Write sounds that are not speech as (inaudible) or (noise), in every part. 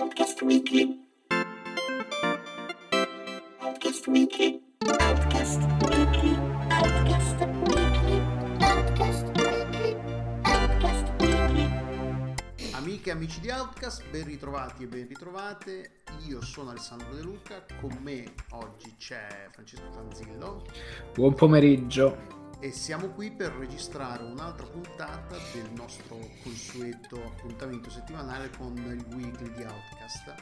Outcast Weekly. Outcast Weekly. Outcast Weekly. Outcast Weekly. Outcast Weekly. Outcast Weekly. Amiche e amici di Outcast, ben ritrovati e ben ritrovate. Io sono Alessandro De Luca, con me oggi c'è Francesco Tanzillo Buon pomeriggio. E siamo qui per registrare un'altra puntata del nostro consueto appuntamento settimanale con il weekly di Outcast.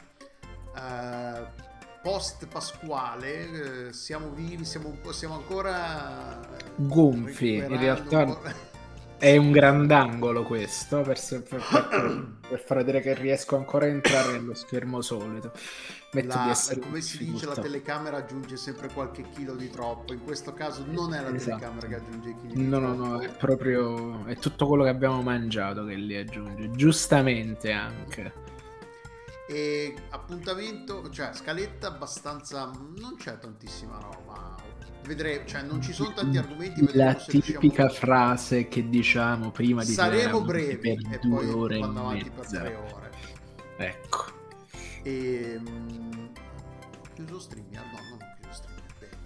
Eh, post pasquale, eh, siamo vivi, siamo, siamo ancora Gonfi, in realtà. È un grandangolo questo per, se- per- per- per (clears throat) far vedere che riesco ancora a entrare nello schermo solito. Metto La- come si dice, la telecamera aggiunge sempre qualche chilo di troppo. In questo caso non è la Esatto. telecamera che aggiunge i chili di No, no, no, è proprio è tutto quello che abbiamo mangiato che li aggiunge, giustamente anche. E appuntamento, cioè scaletta abbastanza. Non c'è tantissima roba. Vedremo, cioè non ci sono tanti argomenti. La se riusciamo- tipica frase che diciamo prima di Saremo brevi per e due poi ore vanno avanti per tre ore. Ecco. E mm, chiuso StreamYard? No, non chiuso StreamYard. Bene.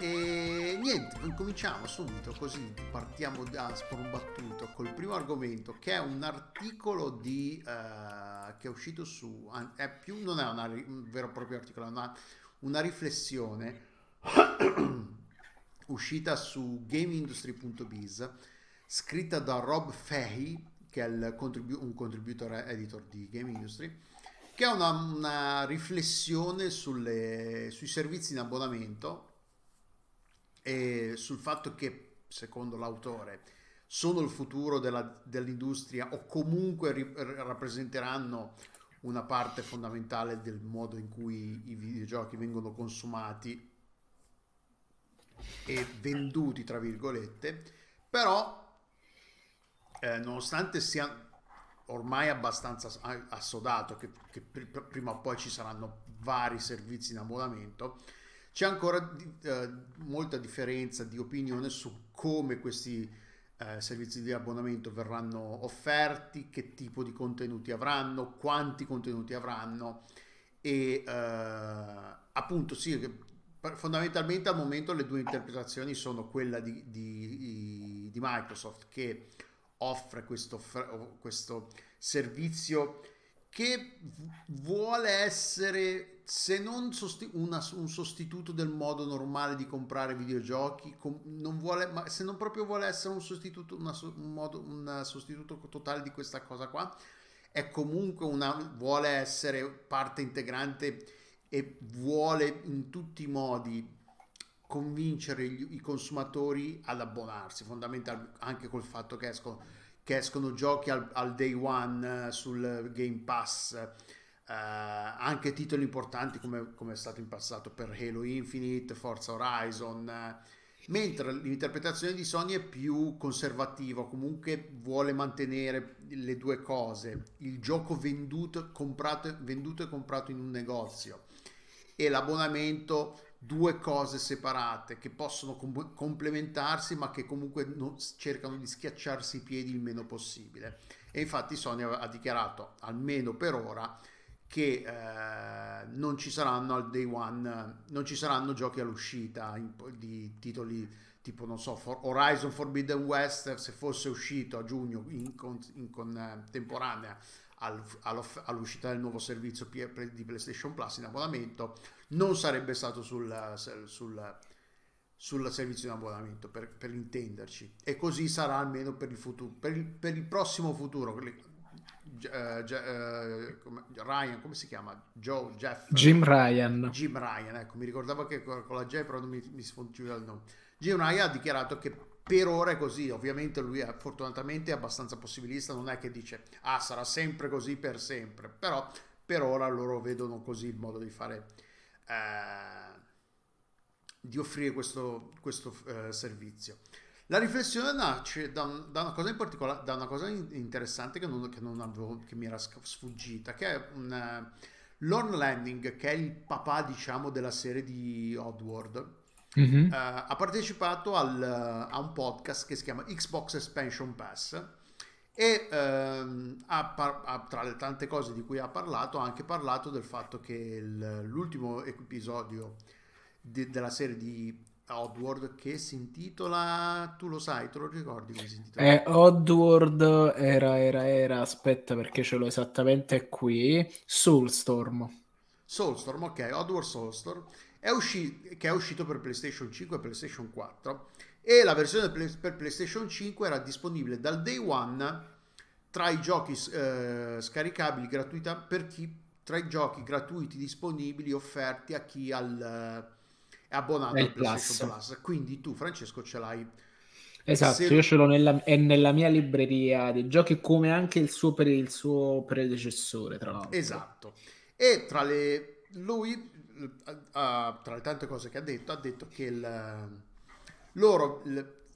Eh, e niente, incominciamo subito così partiamo da sprombattuto col primo argomento che è un articolo di eh, che è uscito su è più non è una un vero e proprio articolo è una, una riflessione (coughs) uscita su gameindustry.biz scritta da Rob Fahey che è contribu- un contributor editor di Game Industry che è una, una riflessione sulle- sui servizi in abbonamento e sul fatto che, secondo l'autore, sono il futuro della- dell'industria o comunque ri- rappresenteranno una parte fondamentale del modo in cui i videogiochi vengono consumati e venduti, tra virgolette, però eh, nonostante sia ormai abbastanza as- assodato che, che pr- prima o poi ci saranno vari servizi in abbonamento, c'è ancora di- eh, molta differenza di opinione su come questi eh, servizi di abbonamento verranno offerti, che tipo di contenuti avranno, quanti contenuti avranno e eh, appunto sì, fondamentalmente al momento le due interpretazioni sono quella di, di- di Microsoft che offre questo, questo servizio che vuole essere se non sosti- una- un sostituto del modo normale di comprare videogiochi com- non vuole, ma se non proprio vuole essere un sostituto una un modo, un sostituto totale di questa cosa qua è comunque una vuole essere parte integrante e vuole in tutti i modi convincere gli- i consumatori ad abbonarsi, fondamentalmente anche col fatto che escono, che escono giochi al, al day one eh, sul Game Pass, eh, anche titoli importanti come, come è stato in passato per Halo Infinite, Forza Horizon, eh, mentre l'interpretazione di Sony è più conservativa, comunque vuole mantenere le due cose, il gioco venduto, comprato, venduto e comprato in un negozio e l'abbonamento due cose separate che possono com- complementarsi ma che comunque non- cercano di schiacciarsi i piedi il meno possibile. E infatti Sony ha dichiarato almeno per ora che eh, non ci saranno al day one eh, non ci saranno giochi all'uscita in- di titoli tipo non so For- Horizon Forbidden West se fosse uscito a giugno in, con- in contemporanea all'off- all'uscita del nuovo servizio di PlayStation Plus in abbonamento non sarebbe stato sul, sul, sul servizio in abbonamento per, per intenderci e così sarà almeno per il futuro per il, per il prossimo futuro eh, eh, come- Ryan come si chiama? Joe Jeff Jim Ryan. Jim Ryan, ecco, mi ricordavo che con con la J però non mi, mi sfuggiva il nome. Jim Ryan ha dichiarato che per ora è così, ovviamente lui è fortunatamente è abbastanza possibilista, non è che dice ah sarà sempre così per sempre, però per ora loro vedono così il modo di fare, eh, di offrire questo, questo eh, servizio. La riflessione nasce da, da una cosa in particolare, da una cosa in- interessante che, non, che, non avevo, che mi era sfuggita, che è un, eh, Lorne Landing, che è il papà, diciamo, della serie di Oddworld, Mhm. eh, ha partecipato al- a un podcast che si chiama Xbox Expansion Pass e ehm, ha par- ha- tra le tante cose di cui ha parlato, ha anche parlato del fatto che il- l'ultimo episodio de- della serie di Oddworld che si intitola, tu lo sai, te lo ricordi come si intitola? Eh, Oddworld era, era, era, aspetta perché ce l'ho esattamente qui, Soulstorm. Soulstorm, ok, Oddworld Soulstorm, è usci- che è uscito per PlayStation 5 e PlayStation 4 e la versione per PlayStation 5 era disponibile dal day one tra i giochi eh, scaricabili gratuita per chi tra i giochi gratuiti disponibili offerti a chi al, è abbonato al PlayStation Plus. Plus. Quindi tu, Francesco, ce l'hai. Esatto, Se- io ce l'ho nella, è nella mia libreria dei giochi come anche il suo, il suo predecessore, tra l'altro. Esatto. E tra le lui ha- tra le tante cose che ha detto, ha detto che il- loro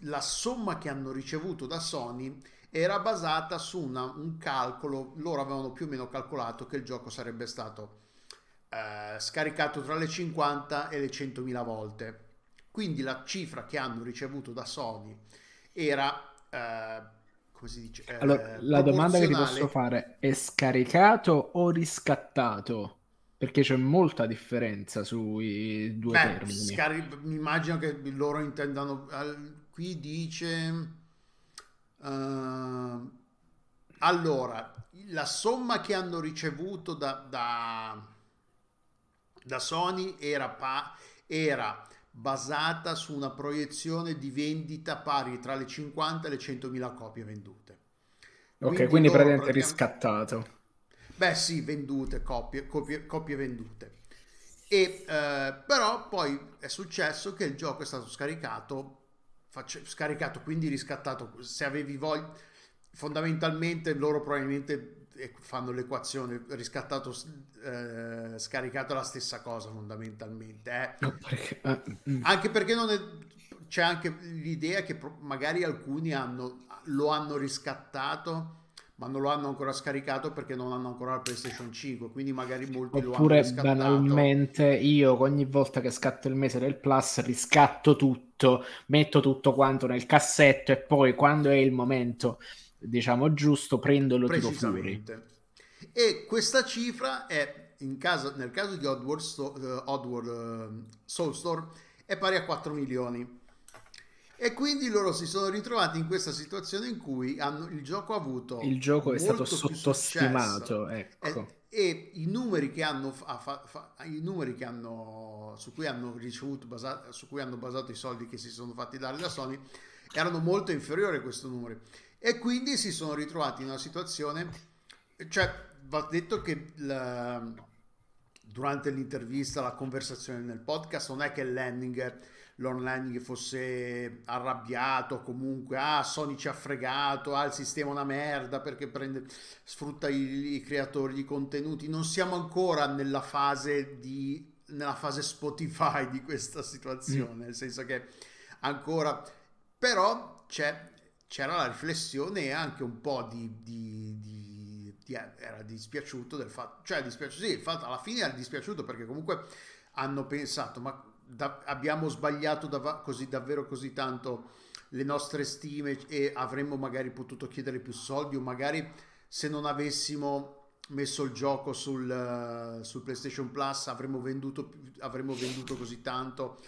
la somma che hanno ricevuto da Sony era basata su una- un calcolo, loro avevano più o meno calcolato che il gioco sarebbe stato eh, scaricato tra le 50 e le 100.000 volte. Quindi la cifra che hanno ricevuto da Sony era, eh, come si dice? Eh, Allora, la domanda che ti posso fare è scaricato o riscattato? Perché c'è molta differenza sui due Beh, termini. scari- mi immagino che loro intendano. qui dice. eh, allora, la somma che hanno ricevuto da, da, da Sony era, pa- era basata su una proiezione di vendita pari tra le 50 e le 100.000 copie vendute. ok, quindi loro praticamente praticamente- riscattato. Beh, sì, vendute, copie, copie, copie vendute. E, eh, però poi è successo che il gioco è stato scaricato, face- scaricato quindi riscattato. Se avevi voglia, fondamentalmente loro probabilmente eh, fanno l'equazione riscattato, eh, scaricato la stessa cosa fondamentalmente. eh. Perché- ah, mm. Anche perché non è- c'è anche l'idea che pro- magari alcuni hanno, lo hanno riscattato, ma non lo hanno ancora scaricato perché non hanno ancora la PlayStation 5. Quindi magari molti lo hanno Oppure banalmente io ogni volta che scatto il mese del Plus riscatto tutto, metto tutto quanto nel cassetto e poi quando è il momento, diciamo giusto, prendo lo tiro fuori. E questa cifra è in caso, nel caso di Oddworld, Sto- eh, Oddworld eh, Soulstorm è pari a 4 milioni. E quindi loro si sono ritrovati in questa situazione in cui hanno, il gioco ha avuto Il gioco è stato sottostimato, ecco. E, e i numeri che hanno, fa- fa- i numeri che hanno su cui hanno ricevuto basa- su cui hanno basato i soldi che si sono fatti dare da Sony erano molto inferiori a questo numero e quindi si sono ritrovati in una situazione cioè va detto che la- durante l'intervista la conversazione nel podcast non è che Lanning Lon Lanning fosse arrabbiato comunque ah Sony ci ha fregato ah il sistema è una merda perché prende sfrutta i, i creatori di contenuti. Non siamo ancora nella fase di nella fase Spotify di questa situazione nel senso che ancora però c'è, c'era la riflessione e anche un po' di, di- di- di- era dispiaciuto del fatto cioè dispiaciuto sì il fatto alla fine era dispiaciuto perché comunque hanno pensato ma da- abbiamo sbagliato dava- così davvero così tanto le nostre stime e avremmo magari potuto chiedere più soldi o magari se non avessimo messo il gioco sul, eh, sul PlayStation Plus avremmo venduto, avremmo venduto così tanto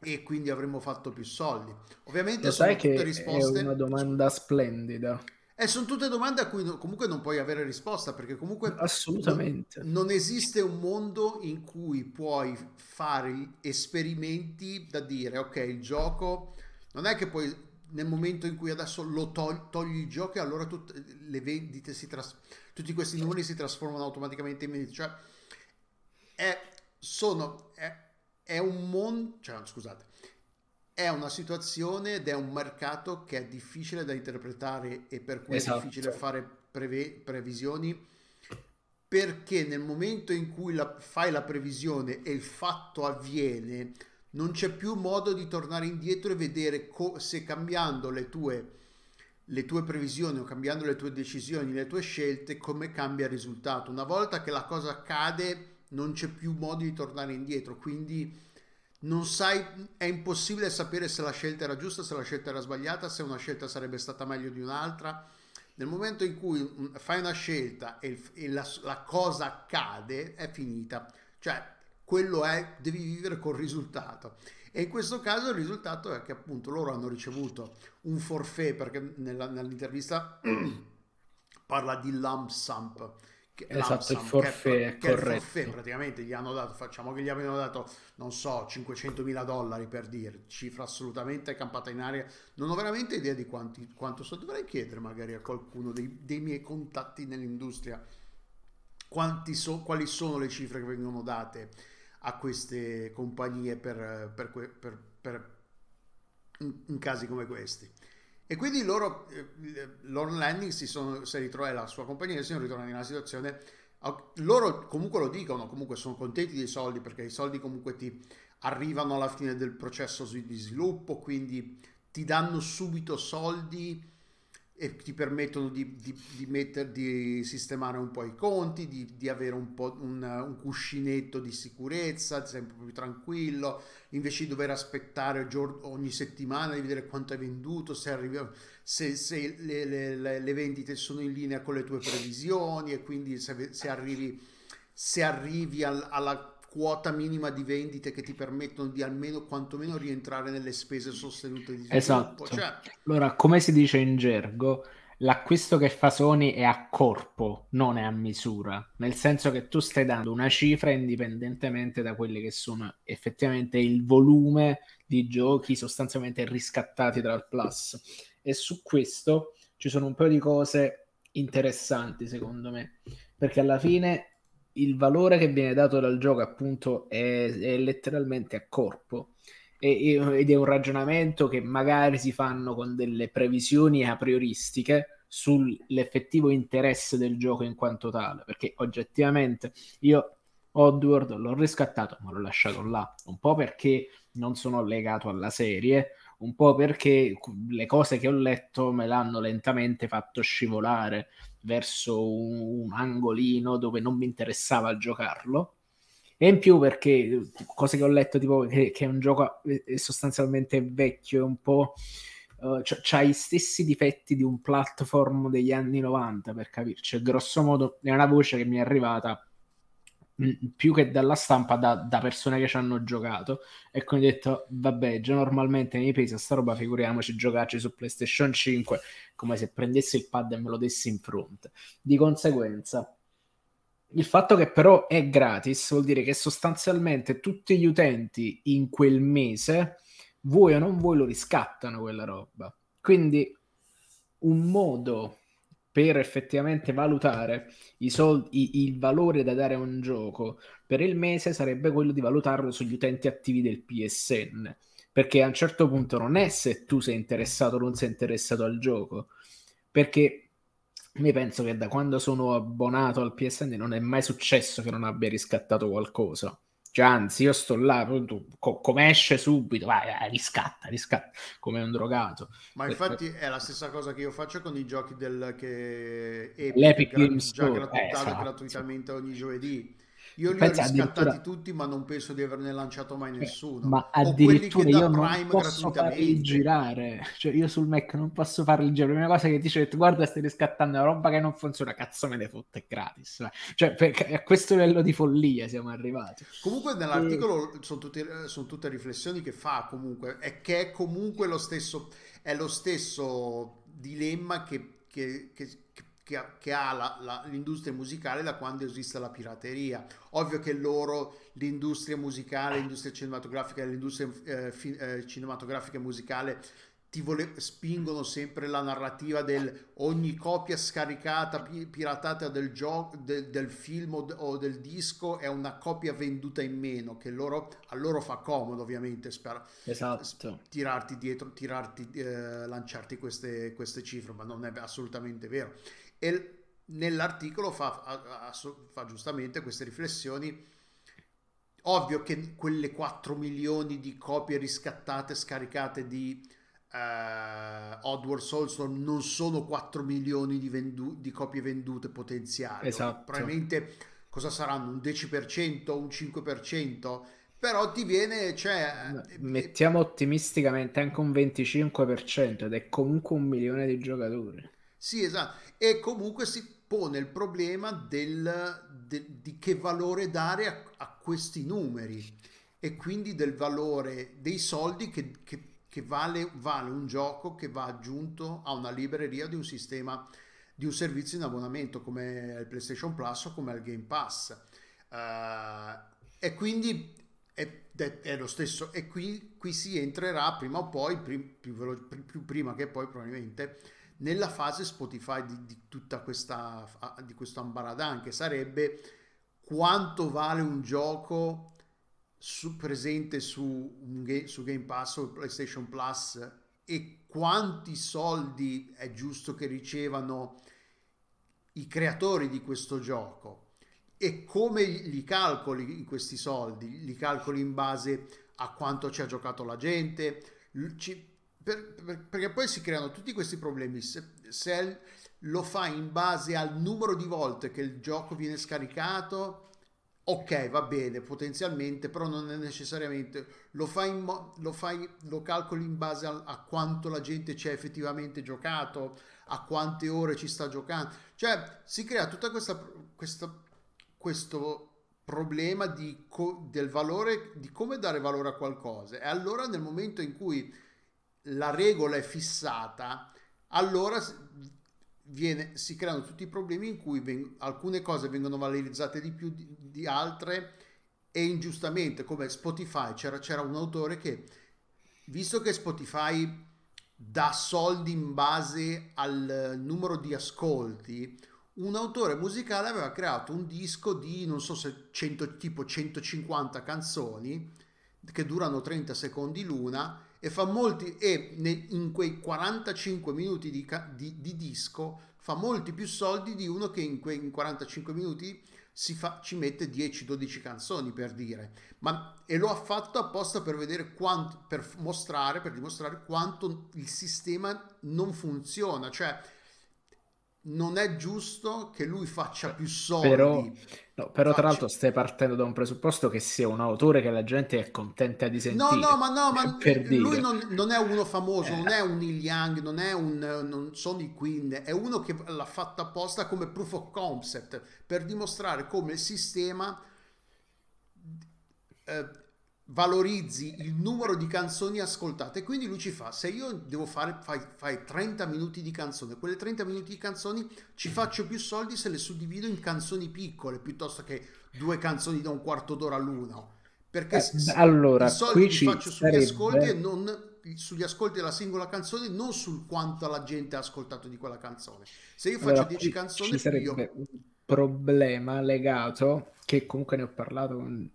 e quindi avremmo fatto più soldi. Ovviamente Lo sono sai che tutte risposte. è una domanda splendida. E sono tutte domande a cui no- comunque non puoi avere risposta perché comunque Assolutamente. non, non esiste un mondo in cui puoi fare esperimenti da dire ok il gioco non è che poi nel momento in cui adesso lo togli, togli il gioco e allora tutte le vendite si tras- tutti questi numeri si trasformano automaticamente in vendite cioè è, sono, è, è un mondo cioè scusate è una situazione ed è un mercato che è difficile da interpretare e per cui Esatto. è difficile fare preve- previsioni perché nel momento in cui la- fai la previsione e il fatto avviene non c'è più modo di tornare indietro e vedere co- se cambiando le tue, le tue previsioni o cambiando le tue decisioni, le tue scelte, come cambia il risultato. Una volta che la cosa accade non c'è più modo di tornare indietro, quindi non sai, è impossibile sapere se la scelta era giusta, se la scelta era sbagliata, se una scelta sarebbe stata meglio di un'altra, nel momento in cui mm, fai una scelta e, e la, la cosa accade, è finita. Cioè, quello è, devi vivere col risultato. E in questo caso il risultato è che appunto loro hanno ricevuto un forfait, perché nella- nell'intervista (clears throat) parla di lump sum. Che, Esatto, il sum, forfait, che è, che è il corretto. forfait, praticamente gli hanno dato, facciamo che gli abbiano dato, non so, 500 mila dollari per dire, cifra assolutamente campata in aria. Non ho veramente idea di quanti, quanto so, dovrei chiedere magari a qualcuno dei, dei miei contatti nell'industria quanti so- quali sono le cifre che vengono date a queste compagnie per, per per- per- in, in casi come questi. E quindi loro, eh, Lord Landing si, sono, si ritrova, la sua compagnia si sono ritrovati in una situazione, loro comunque lo dicono, comunque sono contenti dei soldi perché i soldi comunque ti arrivano alla fine del processo di sviluppo, quindi ti danno subito soldi e ti permettono di, di, di, metter- di sistemare un po' i conti, di, di avere un po' un, un cuscinetto di sicurezza, sempre più tranquillo, invece di dover aspettare ogni settimana di vedere quanto hai venduto, se, arrivi- se, se le, le- le- le vendite sono in linea con le tue previsioni e quindi se, se arrivi, se arrivi al- alla quota minima di vendite che ti permettono di almeno quantomeno rientrare nelle spese sostenute di sviluppo. Esatto. Cioè, Allora, come si dice in gergo, l'acquisto che fa Sony è a corpo, non è a misura, nel senso che tu stai dando una cifra indipendentemente da quelli che sono effettivamente il volume di giochi sostanzialmente riscattati dal Plus. E su questo ci sono un paio di cose interessanti, secondo me, perché alla fine il valore che viene dato dal gioco appunto è, è letteralmente a corpo. E- ed è un ragionamento che magari si fanno con delle previsioni a prioristiche sull'effettivo interesse del gioco in quanto tale, perché oggettivamente io Oddworld l'ho riscattato, ma l'ho lasciato là, un po' perché non sono legato alla serie, un po' perché le cose che ho letto me l'hanno lentamente fatto scivolare verso un, un angolino dove non mi interessava giocarlo. E in più perché cose che ho letto, tipo che, che è un gioco eh, sostanzialmente vecchio, è un po'. Uh, c'ha gli stessi difetti di un platform degli anni 90 per capirci. Grosso modo è una voce che mi è arrivata mh, più che dalla stampa da, da persone che ci hanno giocato e quindi ho detto vabbè già normalmente mi pesa sta roba figuriamoci giocarci su PlayStation 5 come se prendessi il pad e me lo dessi in fronte di conseguenza il fatto che però è gratis vuol dire che sostanzialmente tutti gli utenti in quel mese vuoi o non vuoi lo riscattano quella roba quindi un modo per effettivamente valutare soldi, il valore da dare a un gioco per il mese sarebbe quello di valutarlo sugli utenti attivi del PSN. Perché a un certo punto non è se tu sei interessato o non sei interessato al gioco. Perché mi penso che da quando sono abbonato al PSN non è mai successo che non abbia riscattato qualcosa. Cioè, anzi, io sto là, co- come esce subito, vai, riscatta, riscatta, come un drogato. Ma infatti è la stessa cosa che io faccio con i giochi del che Epic L'Epic gra- Game già gratuitato eh, esatto. gratuitamente ogni giovedì. Io li ho Pensa riscattati addirittura- tutti, ma non penso di averne lanciato mai nessuno. Ma o quelli che addirittura io non posso farli girare, cioè io sul Mac non posso farli girare. La prima cosa che dice, guarda, stai riscattando una roba che non funziona, cazzo me ne fotte, è gratis. vai. Cioè, perché a questo livello di follia siamo arrivati. Comunque nell'articolo sono tutte, sono tutte riflessioni che fa comunque, è che è comunque lo stesso, è lo stesso dilemma che, che- che- che ha, che ha l'industria musicale da quando esiste la pirateria. Ovvio che loro, l'industria musicale, l'industria cinematografica e l'industria eh, fi- eh, cinematografica e musicale ti vole- spingono sempre la narrativa del ogni copia scaricata, pi- piratata del, gioco, del, del film o, d- o del disco è una copia venduta in meno, che loro, a loro fa comodo ovviamente spera- Esatto. tirarti dietro, tirarti, eh, lanciarti queste, queste cifre, ma non è assolutamente vero. E nell'articolo fa, ha- fa giustamente queste riflessioni. Ovvio che quelle 4 milioni di copie riscattate, scaricate di eh, Oddworld Soulstorm non sono 4 milioni di, vendu- di copie vendute potenziali. Esatto. Probabilmente cosa saranno? Un 10%, un 5%? Però ti viene, cioè, eh, Mettiamo ottimisticamente anche un 25% ed è comunque un milione di giocatori. Sì, esatto. E comunque si pone il problema del, de- di che valore dare a, a questi numeri e quindi del valore dei soldi che, che- che vale, vale un gioco che va aggiunto a una libreria di un sistema, di un servizio in abbonamento come il PlayStation Plus o come il Game Pass. Eh, e quindi è, è- è lo stesso. E qui, qui si entrerà prima o poi, prim- più, velo- più prima che poi probabilmente, nella fase Spotify di, di tutta questa, di questo ambaradan, che sarebbe quanto vale un gioco su- presente su, su Game Pass o PlayStation Plus e quanti soldi è giusto che ricevano i creatori di questo gioco e come li calcoli questi soldi? Li calcoli in base a quanto ci ha giocato la gente? Per- per- perché poi si creano tutti questi problemi. Se, se lo fai in base al numero di volte che il gioco viene scaricato, ok, va bene, potenzialmente, però non è necessariamente. Lo fai, in lo fai, lo calcoli in base al- a quanto la gente ci ha effettivamente giocato, a quante ore ci sta giocando. Cioè, si crea tutta questa, questa- questo problema di co- del valore, di come dare valore a qualcosa. E allora nel momento in cui la regola è fissata, allora viene- si creano tutti i problemi in cui ven- alcune cose vengono valorizzate di più di, di altre e ingiustamente, come Spotify, c'era, c'era un autore che, visto che Spotify dà soldi in base al numero di ascolti, un autore musicale aveva creato un disco di non so se 100, tipo 150 canzoni che durano 30 secondi l'una e fa molti e in quei 45 minuti di, di- di disco fa molti più soldi di uno che in quei in 45 minuti fa, ci mette 10-12 canzoni per dire. Ma e lo ha fatto apposta per vedere quanto per mostrare per dimostrare quanto il sistema non funziona. Cioè non è giusto che lui faccia più soldi Però, no, però tra Facci- l'altro stai partendo da un presupposto che sia un autore che la gente è contenta di sentire. No, no, ma no, ma (laughs) per lui dire. non, non è uno famoso, Eh. non è un Neil Young, non è un non sono i Queen, è uno che l'ha fatta apposta come proof of concept per dimostrare come il sistema eh, valorizzi il numero di canzoni ascoltate. Quindi lui ci fa, se io devo fare fai, fai 30 minuti di canzone, quelle 30 minuti di canzoni ci faccio più soldi se le suddivido in canzoni piccole piuttosto che due canzoni da un quarto d'ora l'una. Perché Eh, allora, i soldi qui li ci faccio sugli sarebbe- ascolti e non sugli ascolti della singola canzone, non sul quanto la gente ha ascoltato di quella canzone. Se io faccio Allora, 10 qui canzoni, ci sarebbe io... un problema legato che comunque ne ho parlato con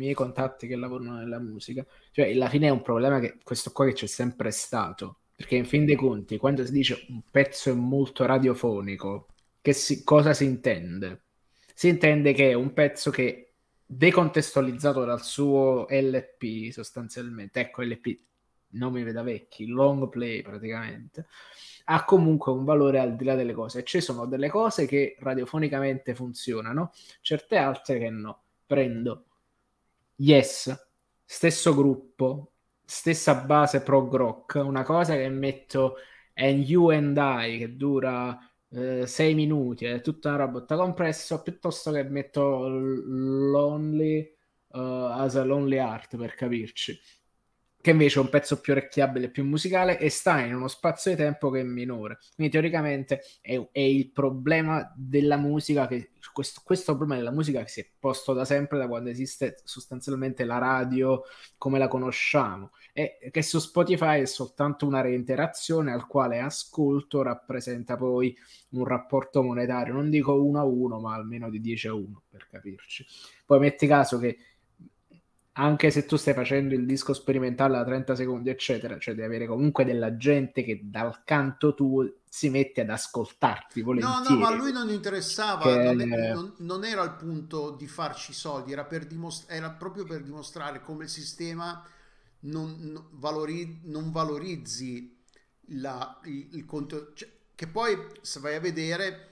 miei contatti che lavorano nella musica cioè alla fine è un problema che questo qua che c'è sempre stato perché in fin dei conti quando si dice un pezzo è molto radiofonico che si- cosa si intende? si intende che è un pezzo che decontestualizzato dal suo LP sostanzialmente ecco LP nomi da vecchi long play praticamente ha comunque un valore al di là delle cose. Ci sono delle cose che radiofonicamente funzionano, certe altre che no. Prendo Yes, stesso gruppo, stessa base prog rock, una cosa che metto And You and I che dura 6 minuti, è tutta una robotta compresso, piuttosto che metto Lonely uh, as a Lonely Heart per capirci che invece è un pezzo più orecchiabile, più musicale e sta in uno spazio di tempo che è minore. Quindi teoricamente è, è il problema della musica, che, questo, questo problema della musica che si è posto da sempre, da quando esiste sostanzialmente la radio come la conosciamo, e che su Spotify è soltanto una reiterazione al quale ascolto rappresenta poi un rapporto monetario, non dico 1 a 1, ma almeno di 10 a 1 per capirci. Poi metti caso che anche se tu stai facendo il disco sperimentale da 30 secondi, eccetera, cioè devi avere comunque della gente che dal canto tuo si mette ad ascoltarti No, volentieri. no, ma a lui non interessava, Che- non, è- non- non era il punto di farci soldi, era, per dimos- era proprio per dimostrare come il sistema non, non valori- non valorizzi la- il, il conto, cioè, che poi se vai a vedere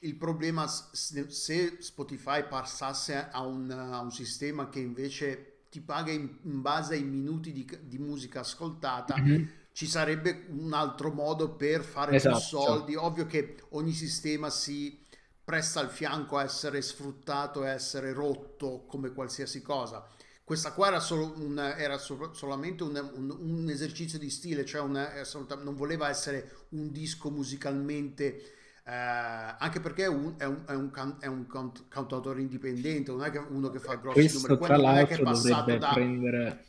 il problema se Spotify passasse a un, a un sistema che invece ti paga in, in base ai minuti di, di musica ascoltata, Mhm. ci sarebbe un altro modo per fare Esatto. più soldi. Ovvio che ogni sistema si presta al fianco a essere sfruttato e essere rotto come qualsiasi cosa. Questa qua era, solo un, era so- solamente un, un- esercizio di stile, cioè non voleva essere un disco musicalmente, eh, anche perché è un, è un, è un can- è un cant- cantautore indipendente, non è che uno che fa grossi Questo numeri, non è che è l'altro passato da prendere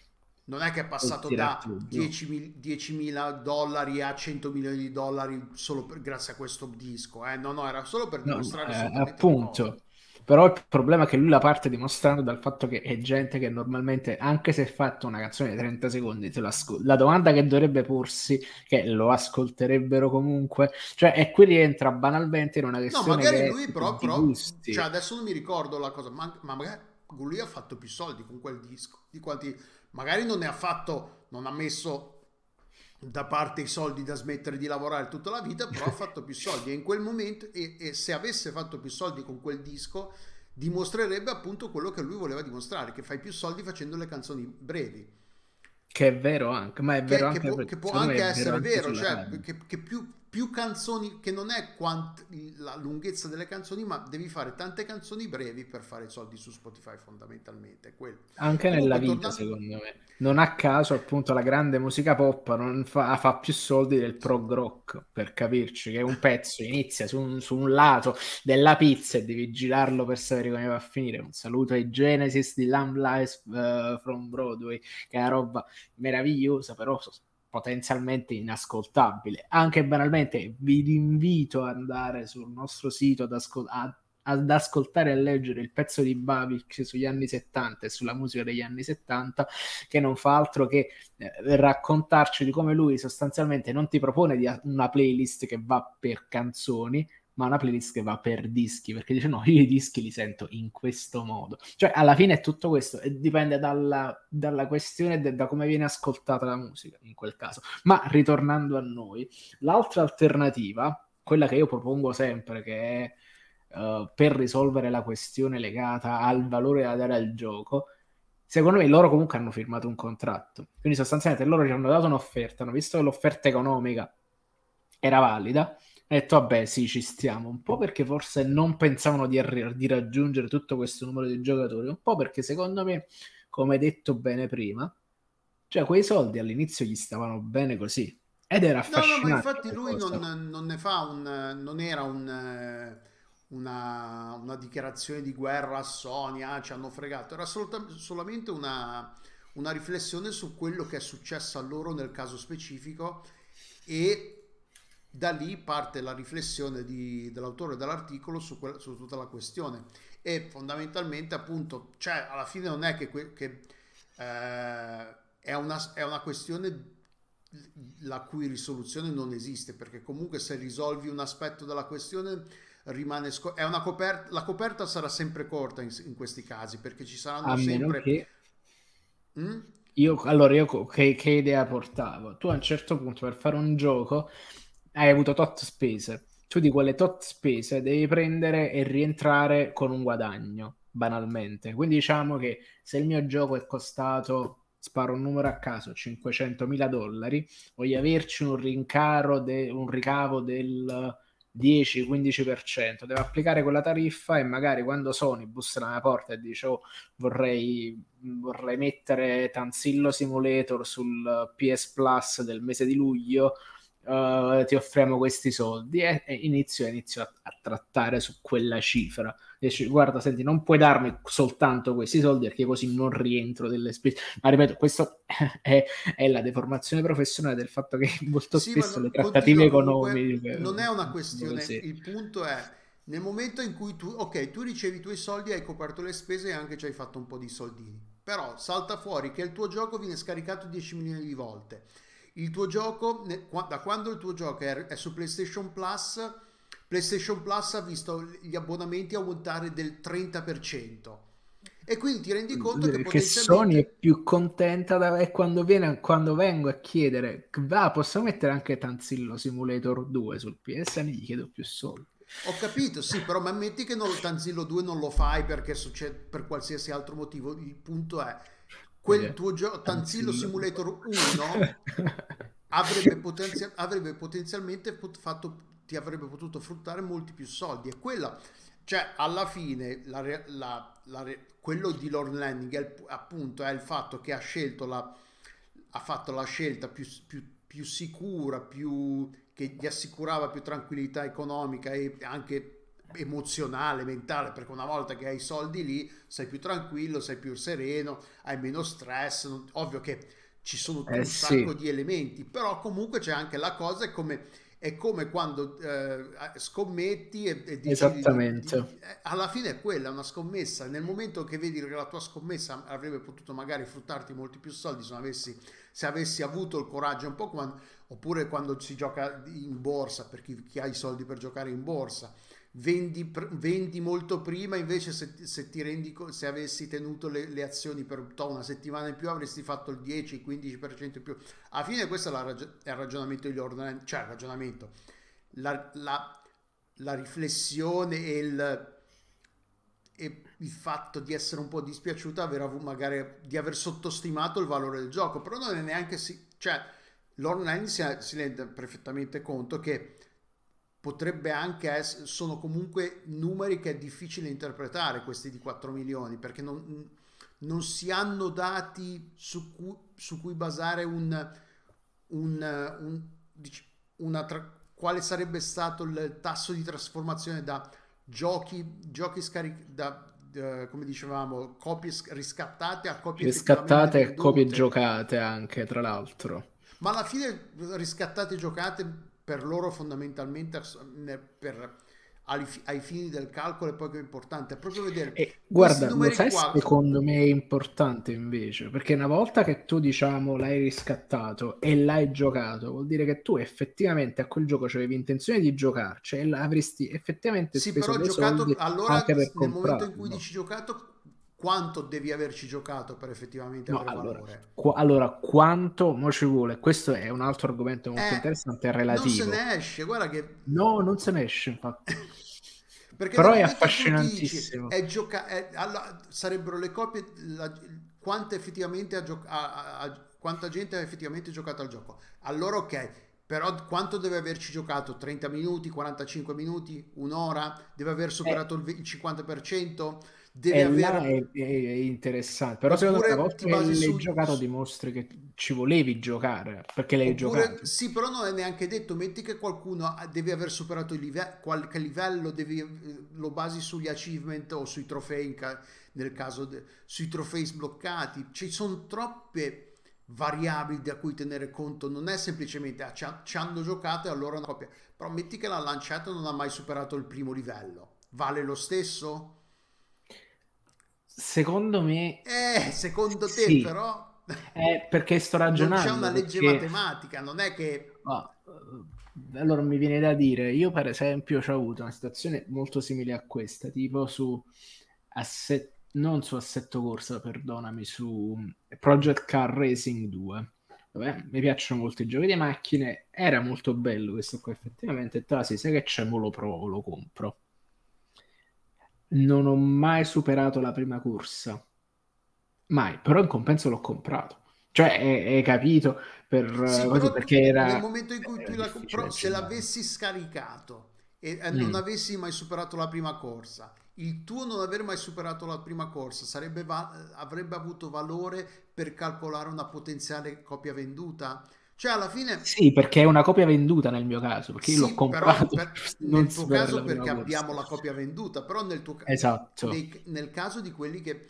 non è che è passato da tiratuglio. 10.000 10.000 dollari a 100 milioni di dollari solo per- grazie a questo disco. Eh? No, no, era solo per No, dimostrare eh, appunto. Però il problema è che lui la parte dimostrando dal fatto che è gente che normalmente, anche se è fatta una canzone di 30 secondi. La domanda che dovrebbe porsi, che lo ascolterebbero comunque, cioè, e qui rientra banalmente in una No, questione magari che è lui però, però cioè adesso non mi ricordo la cosa, ma, ma magari lui ha fatto più soldi con quel disco di quanti magari non ne ha fatto, non ha messo da parte i soldi da smettere di lavorare tutta la vita, però ha fatto più soldi e in quel momento e, e se avesse fatto più soldi con quel disco dimostrerebbe appunto quello che lui voleva dimostrare, che fai più soldi facendo le canzoni brevi. Che è vero anche, ma è che, vero che anche può, che può secondo me anche essere vero, sulla cioè che, che più, più canzoni, che non è quant- la lunghezza delle canzoni, ma devi fare tante canzoni brevi per fare soldi su Spotify fondamentalmente. quello. Anche nella Comunque, vita, tornando- secondo me. Non a caso, appunto, la grande musica pop non fa, fa più soldi del prog rock, per capirci, che un pezzo inizia su un, su un lato della pizza e devi girarlo per sapere come va a finire. Un saluto ai Genesis di Lamb Lies eh, from Broadway, che è una roba meravigliosa, però so- potenzialmente inascoltabile. Anche banalmente, vi invito ad andare sul nostro sito ad, ascol- a- ad ascoltare e leggere il pezzo di Babic sugli anni 70 e sulla musica degli anni 70 che non fa altro che eh, raccontarci di come lui sostanzialmente non ti propone di- una playlist che va per canzoni ma una playlist che va per dischi perché dice no io i dischi li sento in questo modo cioè alla fine è tutto questo e dipende dalla, dalla questione e da come viene ascoltata la musica in quel caso ma ritornando a noi l'altra alternativa quella che io propongo sempre che è eh, per risolvere la questione legata al valore da dare al gioco, secondo me loro comunque hanno firmato un contratto. Quindi sostanzialmente loro ci hanno dato un'offerta, hanno visto che l'offerta economica era valida, hanno detto vabbè sì ci stiamo, un po' perché forse non pensavano di, arri- di raggiungere tutto questo numero di giocatori, un po' perché secondo me, come detto bene prima, cioè quei soldi all'inizio gli stavano bene così. Ed era No, no, affascinante. ma infatti lui non, non ne fa un, non era un, una, una dichiarazione di guerra a Sony, ah, ci hanno fregato, era assoluta- solamente una, una riflessione su quello che è successo a loro nel caso specifico e da lì parte la riflessione di- dell'autore dell'articolo su, quel- su tutta la questione e fondamentalmente appunto, cioè alla fine non è che, que- che, eh, è una, è una questione la cui risoluzione non esiste perché comunque se risolvi un aspetto della questione rimane sco- è una coperta la coperta sarà sempre corta in, in questi casi perché ci saranno sempre che Mm? Io, allora, io che, che idea portavo? Tu a un certo punto per fare un gioco hai avuto tot spese. Tu di quelle tot spese devi prendere e rientrare con un guadagno, banalmente. Quindi diciamo che se il mio gioco è costato, sparo un numero a caso, 500.000 dollari, voglio averci un rincaro, de- un ricavo del 10-15%. Devo applicare quella tariffa e magari quando Sony bussa alla porta e dice oh, vorrei, vorrei mettere Tanzillo Simulator sul PS Plus del mese di luglio, eh, ti offriamo questi soldi e, e inizio, inizio a, a trattare su quella cifra. Dici, guarda, senti, non puoi darmi soltanto questi soldi perché così non rientro delle spese. Ma ripeto, questo (laughs) è, è la deformazione professionale del fatto che (laughs) molto Sì, spesso non- le trattative economiche non è una questione, Sì. il punto è nel momento in cui tu, ok, tu ricevi i tuoi soldi, hai coperto le spese e anche ci hai fatto un po' di soldini, però salta fuori che il tuo gioco viene scaricato 10 milioni di volte. Il tuo gioco, da quando il tuo gioco è, su PlayStation Plus, PlayStation Plus ha visto gli abbonamenti aumentare del 30%. E quindi ti rendi conto che Perché Sony è potenzialmente... più contenta da- è quando, viene, quando vengo a chiedere, va, posso mettere anche Tanzillo Simulator 2 sul PSN, gli chiedo più soldi. Ho capito, sì, però ma ammetti che non, Tanzillo 2 non lo fai perché succede per qualsiasi altro motivo. Il punto è quel Perché tuo gioco Tanzillo Simulator 1 (laughs) avrebbe, potenzia- avrebbe potenzialmente pot- fatto, ti avrebbe potuto fruttare molti più soldi. E quella, cioè, alla fine, la la- la quello di Lord Landing è appunto è il fatto che ha scelto la, ha fatto la scelta più, più- più sicura, più, che gli assicurava più tranquillità economica e anche emozionale, mentale, perché una volta che hai i soldi lì sei più tranquillo, sei più sereno, hai meno stress. non- ovvio che ci sono Eh un sì. sacco di elementi, però comunque c'è anche la cosa, è come, è come quando eh, scommetti e, e decidi di- Esattamente. di- eh, alla fine è quella, una scommessa. Nel momento che vedi che la tua scommessa avrebbe potuto magari fruttarti molti più soldi se avessi, se avessi avuto il coraggio, un po' come, oppure quando si gioca in borsa, per chi, chi ha i soldi per giocare in borsa. Vendi, vendi molto prima, invece se, se ti rendi se avessi tenuto le, le azioni per to, una settimana in più avresti fatto il 10, il 15% in più. Alla fine questo è, ragio- è il ragionamento degli ordinamenti, cioè il ragionamento, la, la- la riflessione e il, e il fatto di essere un po' dispiaciuto aver avuto magari di aver sottostimato il valore del gioco, però non è neanche si, cioè l'online si, si rende perfettamente conto che potrebbe anche essere, sono comunque numeri che è difficile interpretare questi di 4 milioni perché non, non si hanno dati su cui, su cui basare un, un, un- una tra- quale sarebbe stato il tasso di trasformazione da giochi, giochi scaric- da eh, come dicevamo copie sc- riscattate a copie Riscattate e copie giocate anche, tra l'altro. Ma alla fine riscattate e giocate per loro fondamentalmente per, ai, ai fini del calcolo è poco importante, è proprio vedere E questi guarda, lo sai qua. secondo me è importante invece, perché una volta che tu diciamo l'hai riscattato e l'hai giocato, vuol dire che tu effettivamente a quel gioco avevi intenzione di giocarci e avresti effettivamente Sì, speso però giocato allora anche per nel momento in cui comprarlo. dici giocato, quanto devi averci giocato per effettivamente No, avere allora, valore? qua- allora, quanto mo ci vuole? Questo è un altro argomento molto Eh, interessante e non se relativo. ne esce, guarda che No, non se ne esce, infatti. (laughs) Però è cui dici affascinantissimo. è gioca- è- allora, sarebbero le copie, la- quanta effettivamente ha gioc- ha- ha- ha- quanta gente ha effettivamente giocato al gioco. Allora ok, però quanto deve averci giocato? 30 minuti, 45 minuti, un'ora? Deve aver superato il ve- il 50%? Deve E là aver... è, è- interessante, però secondo me volta l'hai su... giocato dimostri che ci volevi giocare, perché l'hai Oppure giocato. sì, però non è neanche detto, metti che qualcuno deve aver superato il livello, qualche livello, devi, eh, lo basi sugli achievement o sui trofei, ca- nel caso de- sui trofei sbloccati, ci sono troppe variabili da cui tenere conto, non è semplicemente ah, ci, ha- ci hanno giocato e allora una coppia, però metti che l'ha lanciato e non ha mai superato il primo livello, vale lo stesso? Secondo me Eh, secondo te sì, però è perché sto non c'è ragionando, una legge perché matematica, non è che... ah, eh, allora mi viene da dire, io per esempio ho avuto una situazione molto simile a questa, tipo su Asset, non su Assetto Corsa, perdonami, su Project Car Racing 2. Vabbè, mi piacciono molto i giochi di macchine, era molto bello questo qua effettivamente, detto, ah sì, sai che c'è, mo lo provo, lo compro. Non ho mai superato la prima corsa, mai, però in compenso l'ho comprato. Cioè, hai capito? Per, Sì, eh, perché nel era, momento in cui tu la però se l'avessi scaricato e eh, non Mm. avessi mai superato la prima corsa, il tuo non aver mai superato la prima corsa sarebbe va- avrebbe avuto valore per calcolare una potenziale copia venduta? Cioè, alla fine Sì, perché è una copia venduta nel mio caso, perché io l'ho sì, però comprato per- (laughs) nel tuo caso perché abbiamo la copia venduta, però nel tuo ca- Esatto. nei- nel caso di quelli che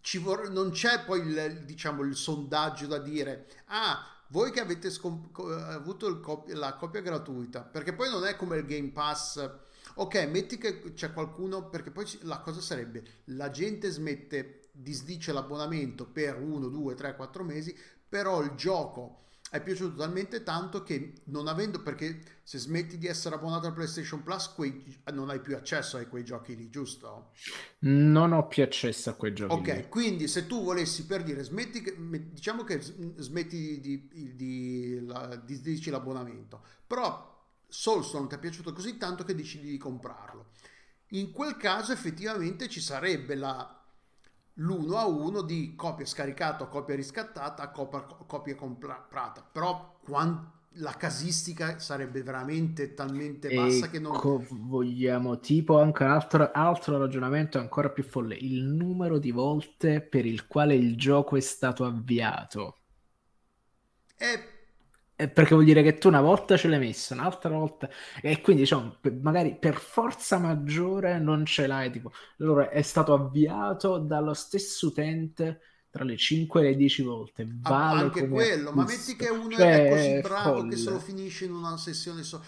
ci vor- non c'è poi il, diciamo, il sondaggio da dire, ah, voi che avete scom- co- avuto cop- la copia gratuita, perché poi non è come il Game Pass. Ok, metti che c'è qualcuno, perché poi la cosa sarebbe, la gente smette, disdice l'abbonamento per 1, 2, 3, 4 mesi, però il gioco è piaciuto talmente tanto che non avendo, perché se smetti di essere abbonato al PlayStation Plus, quei- non hai più accesso a quei giochi lì, giusto? Non ho più accesso a quei giochi Ok, lì. quindi se tu volessi per dire, smetti che, diciamo che smetti di, di, di, la- di- dici l'abbonamento, però Soulstone ti è piaciuto così tanto che decidi di comprarlo. In quel caso effettivamente ci sarebbe la, l'uno a uno di copia scaricata, copia riscattata, copia, copia comprata. Però quan- la casistica sarebbe veramente talmente bassa che non... Ecco, vogliamo tipo anche un altro, altro ragionamento ancora più folle, il numero di volte per il quale il gioco è stato avviato. È Eh, Perché vuol dire che tu una volta ce l'hai messa, un'altra volta, e quindi diciamo, magari per forza maggiore non ce l'hai. Tipo, allora è stato avviato dallo stesso utente tra le 5 e le 10 volte. Vale anche quello, ma acquisto. metti che uno Cioè, è così bravo che se lo folle. finisce in una sessione so-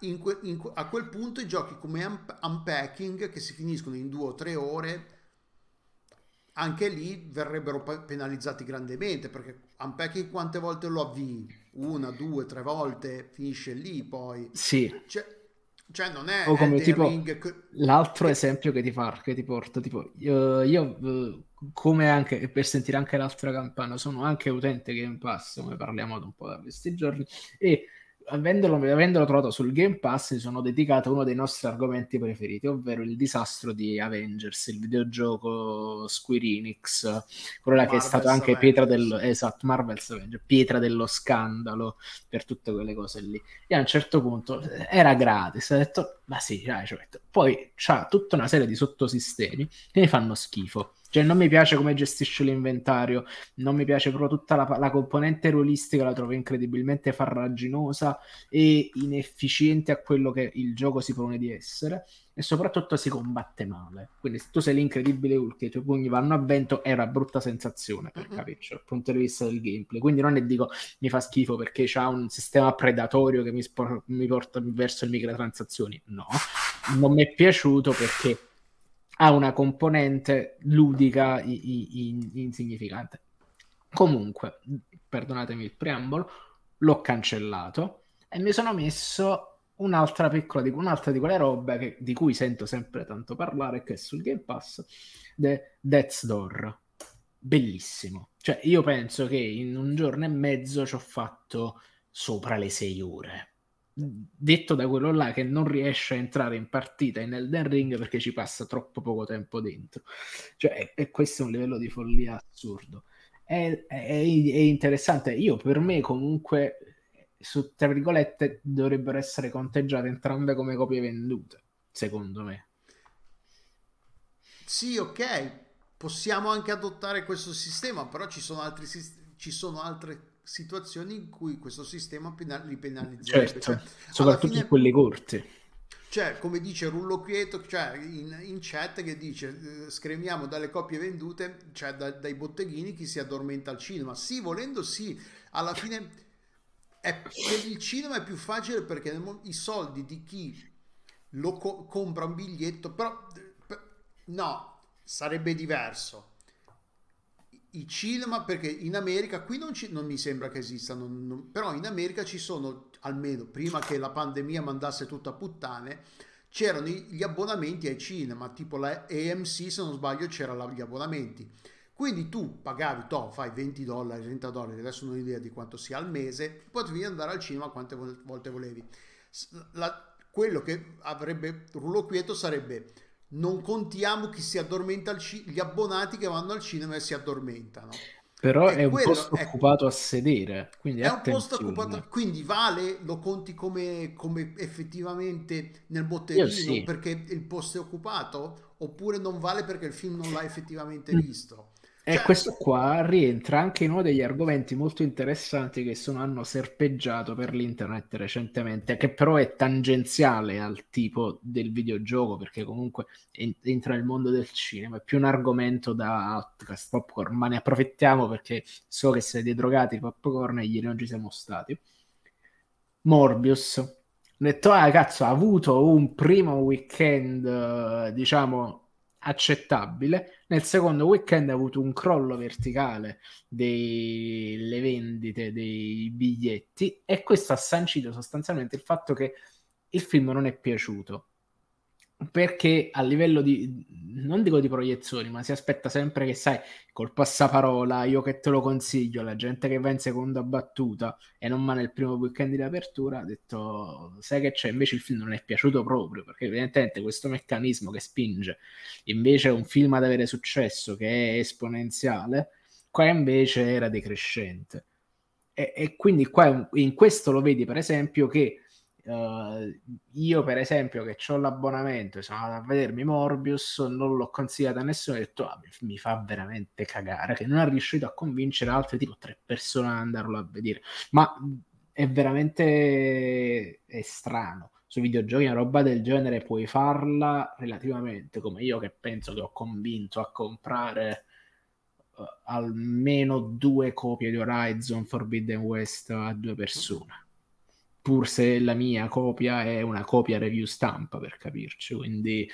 in que- in que- a quel punto i giochi come Unp- Unpacking che si finiscono in due o tre ore anche lì verrebbero pe- penalizzati grandemente perché Unpacking quante volte lo avvii? Una, due, tre volte, finisce lì poi. Sì, Cioè, cioè non è o come Elden tipo Ring l'altro che- esempio che ti, fa, che ti porto, tipo io, io, eh, come anche per sentire anche l'altra campana, sono anche utente Game Pass, come parliamo da un po' da questi giorni, e avendolo, avendolo trovato sul Game Pass mi sono dedicato a uno dei nostri argomenti preferiti, ovvero il disastro di Avengers, il videogioco Square Enix, quello che è stato anche pietra dello, esatto, Marvel's Avengers, pietra dello scandalo per tutte quelle cose lì. E a un certo punto eh, era gratis, ho detto, ma sì, dai, ci metto. Poi c'ha tutta una serie di sottosistemi che mi fanno schifo. Cioè, non mi piace come gestisce l'inventario, non mi piace proprio tutta la, la componente ruolistica, la trovo incredibilmente farraginosa e inefficiente a quello che il gioco si propone di essere, e soprattutto si combatte male. Quindi, se tu sei l'incredibile Hulk e i tuoi pugni vanno a vento, è una brutta sensazione per Mhm. capirci dal punto di vista del gameplay. Quindi, non ne dico mi fa schifo perché c'ha un sistema predatorio che mi, spor- mi porta verso le microtransazioni. No, non mi è piaciuto perché ha una componente ludica insignificante. Comunque, perdonatemi il preambolo, l'ho cancellato e mi sono messo un'altra piccola di, un'altra di quelle robe che- di cui sento sempre tanto parlare, che è sul Game Pass, The Death's Door. Bellissimo. Cioè, io penso che in un giorno e mezzo ci ho fatto sopra le sei ore. Detto da quello là che non riesce a entrare in partita in Elden Ring perché ci passa troppo poco tempo dentro. Cioè, e, questo è un livello di follia assurdo. È, è- è interessante. Io, per me, comunque, su, tra virgolette, dovrebbero essere conteggiate entrambe come copie vendute, secondo me. Sì, ok, possiamo anche adottare questo sistema, però ci sono altri sis- ci sono altre situazioni in cui questo sistema pena- li penalizzerebbe. Certo, Cioè, soprattutto fine- in quelli corti. Cioè, come dice Rullo Quieto, cioè in, in chat che dice eh, scremiamo dalle copie vendute, cioè da- dai botteghini chi si addormenta al cinema. Sì, volendo sì, alla fine è, per il cinema è più facile perché mo- i soldi di chi lo co- compra un biglietto, però per- no, sarebbe diverso. I cinema, perché in America, qui non, ci- non mi sembra che esistano, non- però in America ci sono, almeno prima che la pandemia mandasse tutto a puttane, c'erano gli abbonamenti ai cinema, tipo la AMC, se non sbaglio, c'erano gli abbonamenti. Quindi tu pagavi, to, fai 20 dollari, 30 dollari, adesso non ho idea di quanto sia al mese, potevi andare al cinema quante vol- volte volevi. La- quello che avrebbe Rullo Quieto sarebbe non contiamo chi si addormenta ci- gli abbonati che vanno al cinema e si addormentano. Però E è un posto è- occupato a sedere, quindi È un posto attenzione. occupato, quindi vale, lo conti come, come effettivamente nel botteghino sì. perché il posto è occupato oppure non vale perché il film non l'hai effettivamente visto. E Cioè, questo qua rientra anche in uno degli argomenti molto interessanti che sono, hanno serpeggiato per l'internet recentemente, che però è tangenziale al tipo del videogioco, perché comunque en- entra nel mondo del cinema, è più un argomento da outcast popcorn, ma ne approfittiamo perché so che siete drogati di popcorn e ieri non ci siamo stati. Morbius. Ho detto, ah, cazzo, ha avuto un primo weekend, eh, diciamo, accettabile. Nel secondo weekend ha avuto un crollo verticale delle vendite dei biglietti e questo ha sancito sostanzialmente il fatto che il film non è piaciuto. Perché a livello di non dico di proiezioni, ma si aspetta sempre che sai col passaparola, io che te lo consiglio, la gente che va in seconda battuta e non va nel primo weekend di apertura, ha detto sai che c'è, invece il film non è piaciuto proprio, perché evidentemente questo meccanismo che spinge invece un film ad avere successo che è esponenziale, qua invece era decrescente. E, e quindi qua in questo lo vedi per esempio che Uh, io, per esempio, che ho l'abbonamento e sono andato a vedermi Morbius, non l'ho consigliato a nessuno. Ho detto, ah, mi fa veramente cagare. Che non è riuscito a convincere altre tipo tre persone ad andarlo a vedere. Ma è veramente è strano. Sui videogiochi, una roba del genere puoi farla relativamente come io, che penso che ho convinto a comprare uh, almeno due copie di Horizon Forbidden West a due persone pur se la mia copia è una copia review stampa per capirci. Quindi,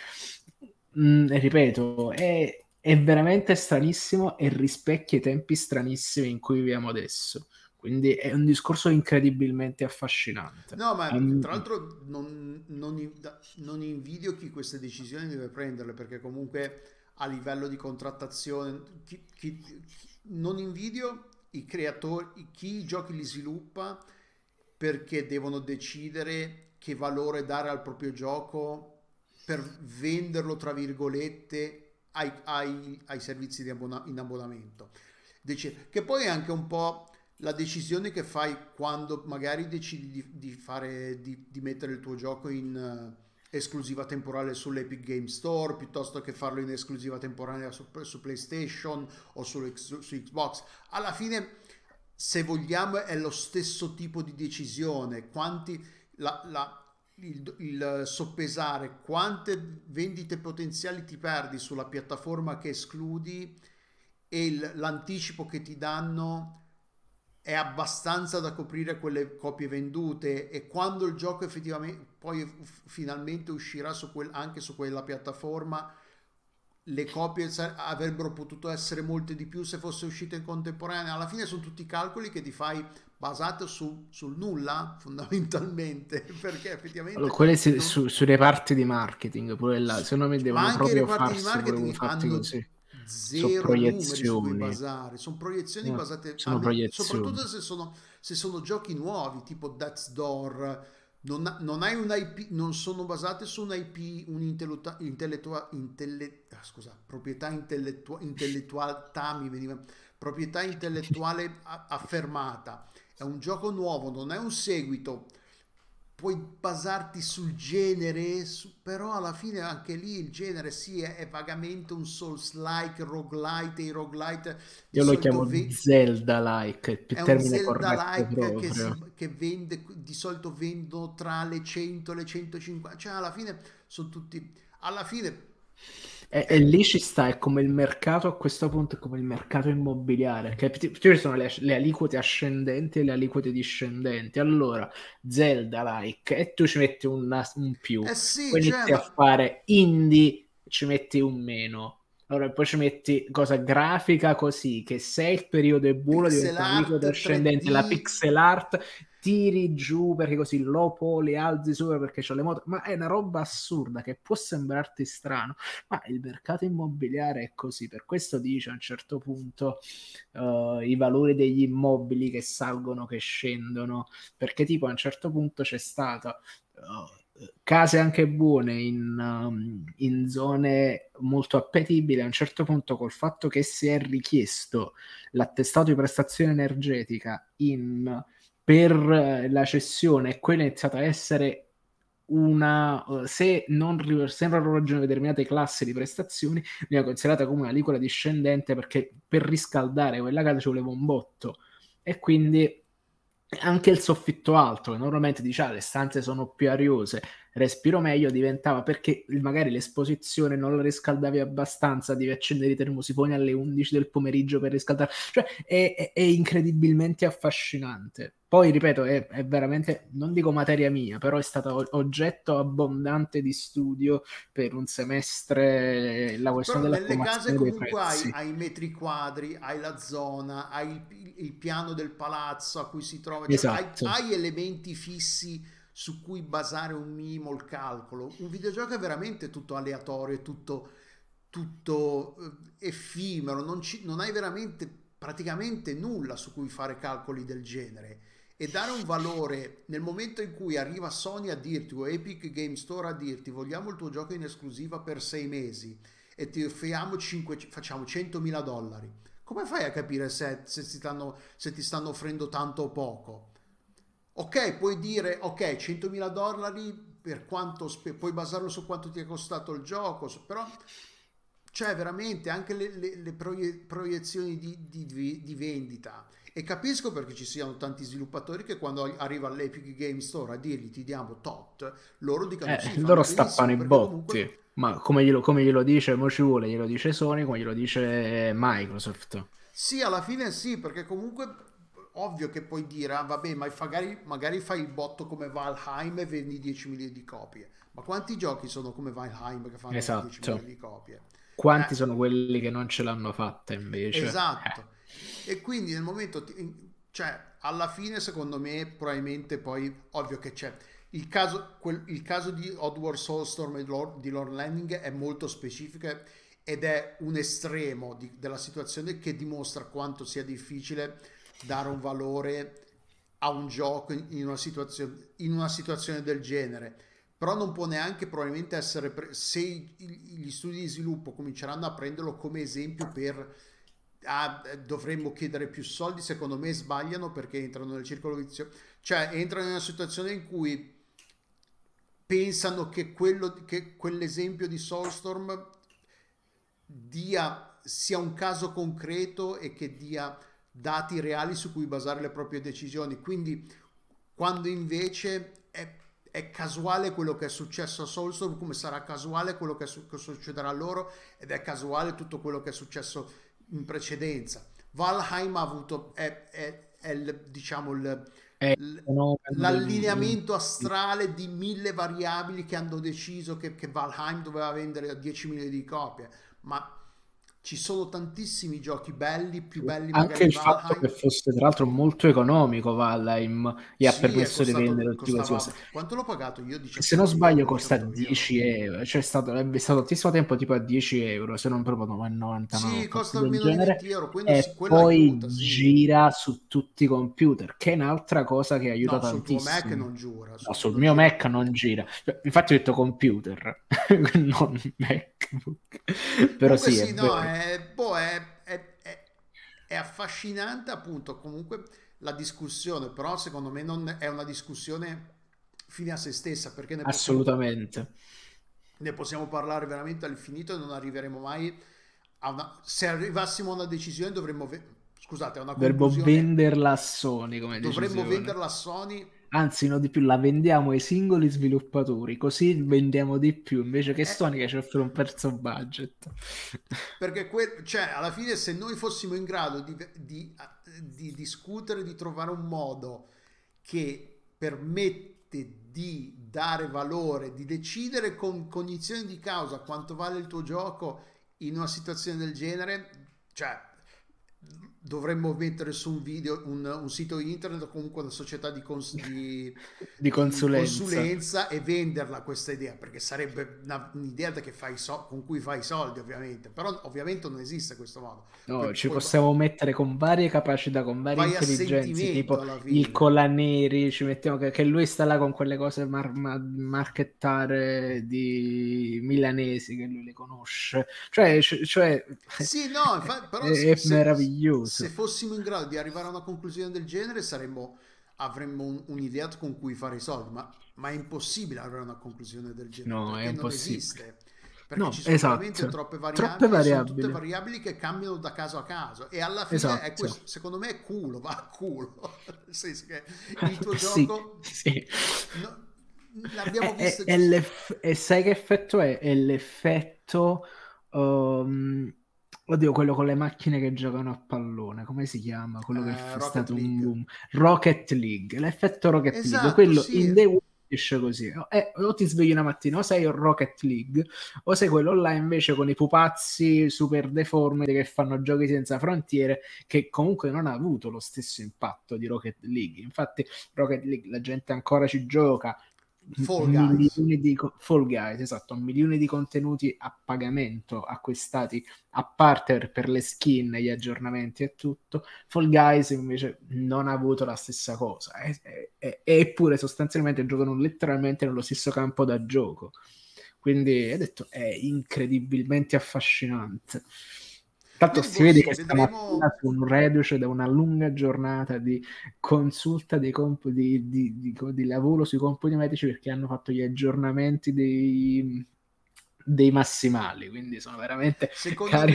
mh, mm, ripeto, è, è, veramente stranissimo e rispecchia i tempi stranissimi in cui viviamo adesso. Quindi è un discorso incredibilmente affascinante. No, ma um, tra l'altro non, non, non invidio chi queste decisioni deve prenderle, perché comunque a livello di contrattazione, chi, chi, non invidio i creatori, chi i giochi li sviluppa perché devono decidere che valore dare al proprio gioco per venderlo, tra virgolette, ai, ai, ai servizi abbona- in abbonamento. Dec- che poi è anche un po' la decisione che fai quando magari decidi di, di, fare, di, di mettere il tuo gioco in uh, esclusiva temporale sull'Epic Game Store piuttosto che farlo in esclusiva temporanea su, su PlayStation o su, su Xbox. Alla fine se vogliamo è lo stesso tipo di decisione, quanti, la, la, il, il, soppesare quante vendite potenziali ti perdi sulla piattaforma che escludi e il, l'anticipo che ti danno è abbastanza da coprire quelle copie vendute. E quando il gioco effettivamente poi finalmente uscirà su quel, anche su quella piattaforma le copie avrebbero potuto essere molte di più se fosse uscita in contemporanea. Alla fine sono tutti calcoli che ti fai basato su, sul nulla (laughs) fondamentalmente (laughs) perché effettivamente allora, quelle si, su, sui reparti di marketing pure là secondo me devono proprio farsi di marketing fatti così zero proiezioni basare sono proiezioni no, basate sono proiezioni. soprattutto se sono, se sono giochi nuovi tipo Death's Door non, non, hai un IP, non sono basate su un IP, un'intellettuale, intellettua, intelle, ah, scusa, proprietà intellettua, intellettuale, mi veniva, proprietà intellettuale affermata. È un gioco nuovo, non è un seguito puoi basarti sul genere, su, però alla fine anche lì il genere sì è, è vagamente un Souls-like, roguelite, i roguelite... Io lo chiamo ve- Zelda-like, il termine Zelda-like che, si, che vende, di solito vendono tra le 100 e le 150, cioè alla fine sono tutti... Alla fine e, e, lì ci sta, è come il mercato a questo punto, è come il mercato immobiliare, che ci sono le, le, aliquote ascendenti e le aliquote discendenti. Allora, Zelda-like, e tu ci metti una, un più, eh sì, poi inizi a fare indie, ci metti un meno. Allora, poi ci metti cosa grafica così, che se il periodo è buono diventa un'aliquota ascendente, 3D. la pixel art tiri giù perché così lopo le alzi sopra perché c'ho le moto, ma è una roba assurda che può sembrarti strano, ma il mercato immobiliare è così, per questo dice a un certo punto uh, i valori degli immobili che salgono, che scendono, perché tipo a un certo punto c'è stata... Uh, case anche buone in, um, in, zone molto appetibili. A un certo punto col fatto che si è richiesto l'attestato di prestazione energetica in per eh, la cessione quella è iniziata a essere una eh, se non, se non determinate classi di prestazioni viene considerata come una liquida discendente perché per riscaldare quella casa ci voleva un botto. E quindi anche il soffitto alto che normalmente diciamo le stanze sono più ariose respiro meglio diventava perché magari l'esposizione non la riscaldavi abbastanza, devi accendere i termosifoni alle 11 del pomeriggio per riscaldare, cioè è, è, è incredibilmente affascinante. Poi, ripeto, è, è, veramente, non dico materia mia, però è stato oggetto abbondante di studio per un semestre la questione però della nelle case comunque hai, hai, i metri quadri, hai la zona, hai il, il, piano del palazzo a cui si trova, cioè esatto. hai, hai elementi fissi su cui basare un minimo il calcolo. Un videogioco è veramente tutto aleatorio, tutto, tutto eh, effimero, non, ci, non hai veramente praticamente nulla su cui fare calcoli del genere. E dare un valore nel momento in cui arriva Sony a dirti o Epic Game Store a dirti vogliamo il tuo gioco in esclusiva per sei mesi e ti offriamo 5, facciamo 100.000 dollari come fai a capire se, se, ti stanno, se ti stanno offrendo tanto o poco ok puoi dire ok 100.000 dollari per quanto puoi basarlo su quanto ti è costato il gioco però cioè veramente anche le, le, le proiezioni di, di, di vendita e capisco perché ci siano tanti sviluppatori che quando arriva all'Epic Game Store a dirgli ti diamo tot, loro dicono eh, sì, loro stappano i botti. Comunque... Ma come glielo, come glielo dice, mo ci vuole, glielo dice Sony, come glielo dice Microsoft. Sì, alla fine sì, perché comunque ovvio che puoi dire, ah, vabbè, ma magari, magari fai il botto come Valheim e vendi 10 milioni di copie. Ma quanti giochi sono come Valheim che fanno esatto. 10 milioni di copie? Quanti eh. sono quelli che non ce l'hanno fatta invece? Esatto. Eh. E quindi nel momento, cioè alla fine secondo me probabilmente poi, ovvio che c'è, il caso, quel, il caso di Oddworld Soulstorm e Lord, di Lord Landing è molto specifico ed è un estremo di, della situazione che dimostra quanto sia difficile dare un valore a un gioco in una situazione, in una situazione del genere. Però non può neanche probabilmente essere pre- se gli studi di sviluppo cominceranno a prenderlo come esempio per ah, dovremmo chiedere più soldi, secondo me sbagliano perché entrano nel circolo vizioso, cioè entrano in una situazione in cui pensano che, quello, che quell'esempio di Soulstorm dia, sia un caso concreto e che dia dati reali su cui basare le proprie decisioni. Quindi, quando invece è, è casuale quello che è successo a Soulstorm, come sarà casuale quello che, su, che succederà a loro, ed è casuale tutto quello che è successo a in precedenza. Valheim ha avuto, è, è, è il, diciamo, il, l'allineamento astrale di mille variabili che hanno deciso che, che Valheim doveva vendere 10 milioni di copie, ma ci sono tantissimi giochi belli, più belli Anche il Valheim. fatto che fosse tra l'altro molto economico Valheim gli ha sì, permesso di vendere tutte queste cose. Quanto l'ho pagato io? Se non sbaglio costa 10 euro, cioè è stato, è stato tantissimo tempo tipo a 10 euro, se non proprio 99. Sì, costa almeno 20 euro, e sì, poi aiuta, sì. gira su tutti i computer, che è un'altra cosa che aiuta no, tantissimo. sul tuo Mac non giura. Sul, no, sul mio giura. Mac non gira. Cioè, infatti ho detto computer, (laughs) non MacBook. Però Comunque sì, sì, no, è è, boh, è, è, è, affascinante appunto comunque la discussione, però secondo me non è una discussione fine a se stessa perché ne assolutamente possiamo, ne possiamo parlare veramente all'infinito e non arriveremo mai a una se arrivassimo a una decisione dovremmo ve- scusate a una dovremmo venderla a Sony come dovremmo decisione. venderla a Sony Anzi, no di più, la vendiamo ai singoli sviluppatori, così vendiamo di più invece che eh, Sony che ci offre un prezzo budget. Perché que- cioè, alla fine, se noi fossimo in grado di, di, di discutere, di trovare un modo che permette di dare valore, di decidere con cognizione di causa quanto vale il tuo gioco in una situazione del genere, cioè dovremmo mettere su un video un, un, sito internet o comunque una società di, cons- di, (laughs) di, consulenza. di, consulenza. e venderla questa idea perché sarebbe una, un'idea so- con cui fai soldi ovviamente però ovviamente non esiste questo modo no, poi, ci possiamo va- mettere con varie capacità con varie intelligenze tipo il Colaneri ci mettiamo che, che, lui sta là con quelle cose mar- mar- marchettare di milanesi che lui le conosce cioè, cioè sì no infatti, (laughs) però è, è meraviglioso se fossimo in grado di arrivare a una conclusione del genere saremmo, avremmo un, un'idea con cui fare i soldi, ma, ma, è impossibile arrivare a una conclusione del genere. No, è non esiste. Perché no, ci sono esatto. veramente troppe variabili, troppe variabili. tutte variabili che cambiano da caso a caso e alla fine esatto. è questo, secondo me è culo, va a culo. (laughs) Nel senso che (laughs) il tuo gioco... Sì, No, l'abbiamo visto... È, è e sai che effetto è? È l'effetto... Um Oddio, quello con le macchine che giocano a pallone, come si chiama? Quello che uh, è stato League. un boom. Rocket League, l'effetto Rocket esatto, League, quello sì. in The gestisce così. Eh, o ti svegli una mattina, o sei Rocket League, o sei quello là invece con i pupazzi super deformiti che fanno giochi senza frontiere, che comunque non ha avuto lo stesso impatto di Rocket League. Infatti, Rocket League la gente ancora ci gioca, Fall Guys. di Fall Guys, esatto, milioni di contenuti a pagamento acquistati a parte per, le skin, gli aggiornamenti e tutto. Fall Guys invece non ha avuto la stessa cosa, eppure sostanzialmente giocano letteralmente nello stesso campo da gioco. Quindi ho detto è incredibilmente affascinante. Tanto si vede che vedremo- un reduce da una lunga giornata di consulta dei comp- di, di- di- di lavoro sui compiti medici perché hanno fatto gli aggiornamenti dei, dei massimali, quindi sono veramente Secondo me,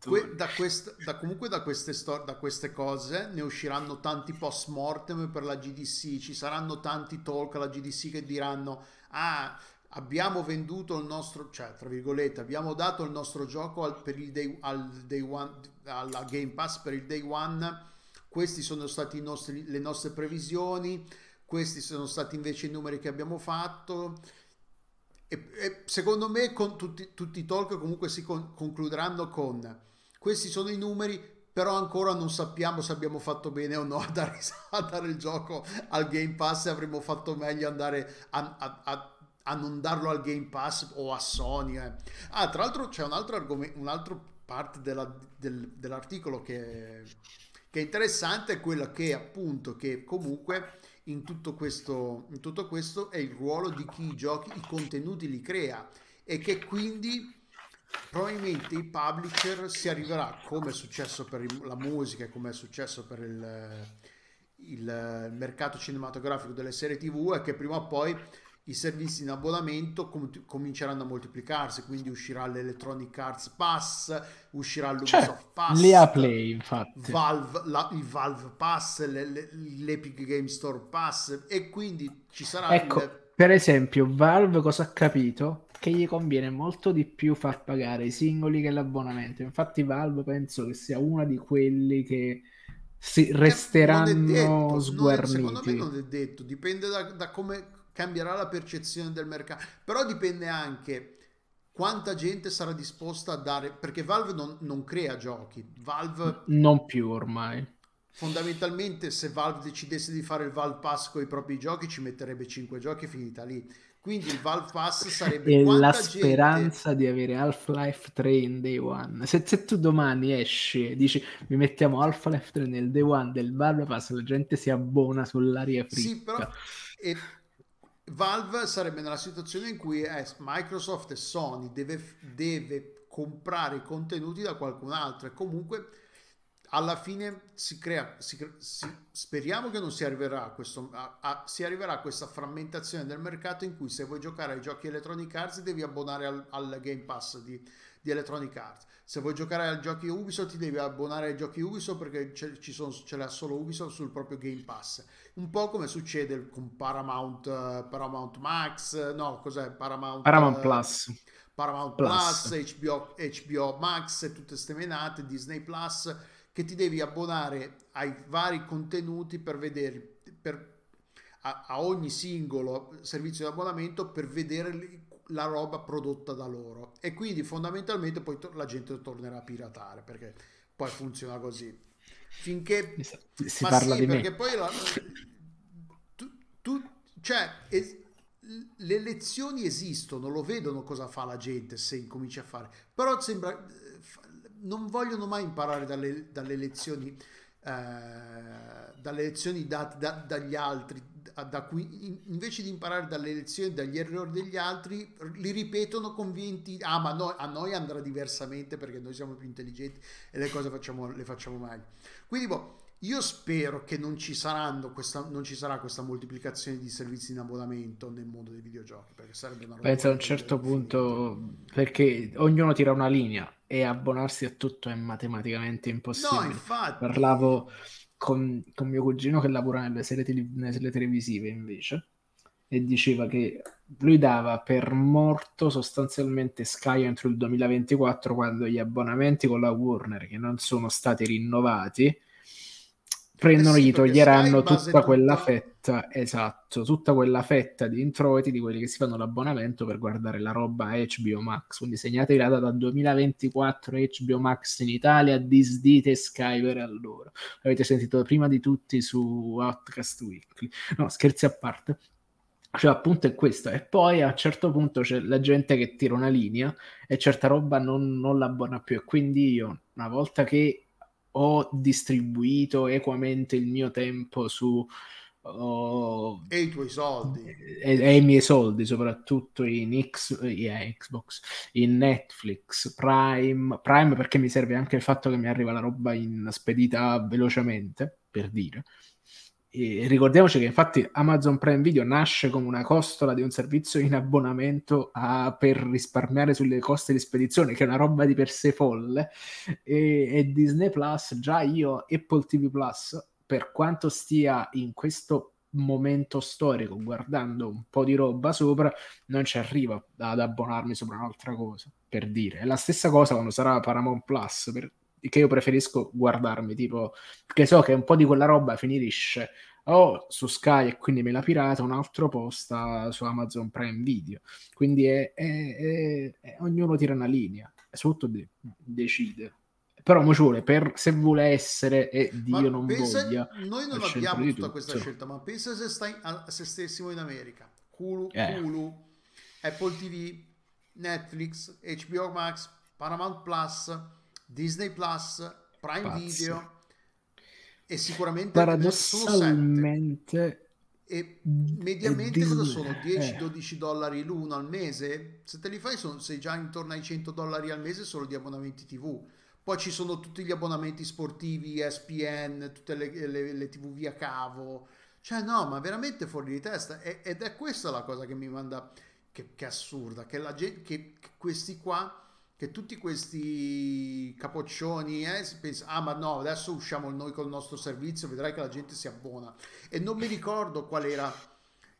que- da quest- da- comunque da queste, sto- da queste cose ne usciranno tanti post mortem per la GDC, ci saranno tanti talk alla GDC che diranno ah abbiamo venduto il nostro, cioè tra virgolette abbiamo dato il nostro gioco al, per il day, al day one, alla Game Pass per il day one, questi sono stati i nostri, le nostre previsioni, questi sono stati invece i numeri che abbiamo fatto. E, e secondo me con tutti, tutti i talk comunque si con- concluderanno con questi sono i numeri, però ancora non sappiamo se abbiamo fatto bene o no a dare, (laughs) a dare il gioco al Game Pass e avremmo fatto meglio andare a, a- a- a non darlo al Game Pass o a Sony. eh. Ah, tra l'altro c'è un altro argomento, un'altra parte della- del- dell'articolo che, che è interessante, è quella che appunto che comunque in tutto questo, in tutto questo è il ruolo di chi i giochi, i contenuti li crea e che quindi probabilmente i publisher si arriverà come è successo per la musica e come è successo per il, il mercato cinematografico delle serie tv è che prima o poi i servizi in abbonamento com- cominceranno a moltiplicarsi quindi uscirà l'Electronic Arts Pass uscirà l'Ubisoft Cioè, Pass l'EA Play, infatti. Valve, la- il Valve Pass, le- le- l'Epic Game Store Pass e quindi ci sarà Ecco, il... per esempio, Valve cosa ha capito? Che gli conviene molto di più far pagare i singoli che l'abbonamento. Infatti, Valve penso che sia una di quelli che si Eh, non resteranno detto, non è- sguarniti. secondo me non è detto, dipende da, da come cambierà la percezione del mercato, però dipende anche quanta gente sarà disposta a dare, perché Valve non, non crea giochi, Valve Non più ormai. fondamentalmente se Valve decidesse di fare il Valve Pass con i propri giochi ci metterebbe 5 giochi e finita lì. Quindi il Valve Pass sarebbe (laughs) E la gente- speranza di avere Half-Life 3 in day one. Se, se tu domani esci e dici mi mettiamo Half-Life 3 nel day one del Valve Pass, la gente si abbona sull'aria fritta. Sì, però e Valve sarebbe nella situazione in cui eh, Microsoft e Sony deve, deve comprare i contenuti da qualcun altro e comunque alla fine si crea, si cre- si- speriamo che non si arriverà a, questo, a- a- si arriverà a questa frammentazione del mercato in cui se vuoi giocare ai giochi Electronic Arts devi abbonare al, al Game Pass di, di Electronic Arts. Se vuoi giocare ai giochi Ubisoft ti devi abbonare ai giochi Ubisoft perché c'è, ci sono, ce l'ha solo Ubisoft sul proprio Game Pass. Un po' come succede con Paramount, eh, Paramount Max, eh, no, cos'è? Paramount, Paramount eh, Plus. Paramount Plus. Plus, HBO, HBO Max e tutte ste menate, Disney Plus, che ti devi abbonare ai vari contenuti per vedere, per, a, a ogni singolo servizio di abbonamento per vedere la roba prodotta da loro. E quindi fondamentalmente poi to- la gente tornerà a piratare perché poi funziona così. Finché Si, ma parla sì, di perché me. poi la- tu, tu- cioè, es- le elezioni esistono, lo vedono cosa fa la gente se incomincia a fare, però sembra non vogliono mai imparare dalle, dalle elezioni eh, dalle elezioni date da- dagli altri da, in- invece di imparare dalle elezioni dagli errori degli altri li ripetono convinti ah ma no- a noi andrà diversamente perché noi siamo più intelligenti e le cose facciamo, le facciamo meglio. Quindi boh, io spero che non ci, saranno questa, non ci sarà questa moltiplicazione di servizi in abbonamento nel mondo dei videogiochi perché sarebbe una roba Penso a un certo punto, perché ognuno tira una linea e abbonarsi a tutto è matematicamente no impossibile. infatti. Parlavo con, con mio cugino che lavora nelle serie, tele- nelle serie televisive invece e diceva che lui dava per morto sostanzialmente Sky entro il 2024 quando gli abbonamenti con la Warner che non sono stati rinnovati prendono, Eh sì, gli toglieranno tutta quella tutta- fetta, esatto, tutta quella fetta di introiti di quelli che si fanno l'abbonamento per guardare la roba HBO Max. Quindi segnatevi la data 2024 HBO Max in Italia, disdite Sky per allora. L'avete sentito prima di tutti su Outcast Weekly. No, scherzi a parte. Cioè, appunto è questo. E poi a un certo punto c'è la gente che tira una linea e certa roba non, non l'abbona più. E quindi io, una volta che ho distribuito equamente il mio tempo su oh, E i tuoi soldi. e, e i miei soldi, soprattutto in X, eh, Xbox, in Netflix, Prime, Prime perché mi serve anche il fatto che mi arriva la roba in spedita velocemente, per dire. E ricordiamoci che infatti Amazon Prime Video nasce come una costola di un servizio in abbonamento a- per risparmiare sulle coste di spedizione, che è una roba di per sé folle. E, e Disney Plus, già io Apple TV Plus, per quanto stia in questo momento storico guardando un po' di roba sopra, non ci arriva ad abbonarmi sopra un'altra cosa, per dire. È la stessa cosa quando sarà Paramount Plus, per- che io preferisco guardarmi, tipo, perché so che un po' di quella roba finisce o su Sky e quindi me la pirata, un altro posta su Amazon Prime Video. Quindi è, è- è- è- ognuno tira una linea, e soprattutto de- decide. Però mo ci vuole, per, se vuole essere, e Ma Dio non pensa- voglia, noi non abbiamo tutta questa tutto. scelta, ma pensa se, stai, se stessimo in America. Hulu, Eh. Hulu, Apple TV, Netflix, HBO Max, Paramount Plus, Disney Plus, Prime Pazzi. Video e sicuramente paradossalmente E mediamente cosa sono? eh. 10-12 dollari l'uno al mese? Se te li fai sono, sei già intorno ai 100 dollari al mese solo di abbonamenti TV. Poi ci sono tutti gli abbonamenti sportivi, ESPN, tutte le, le- le TV via cavo. Cioè no, ma veramente fuori di testa. E- ed è questa la cosa che mi manda, che, che è assurda, che, la che- che questi qua, che tutti questi capoccioni eh, si pensa, ah ma no, adesso usciamo noi col nostro servizio, vedrai che la gente si abbona. E non mi ricordo qual era.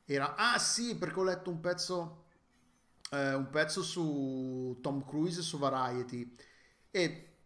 Era, ah sì, perché ho letto un pezzo, eh, un pezzo su Tom Cruise su Variety. E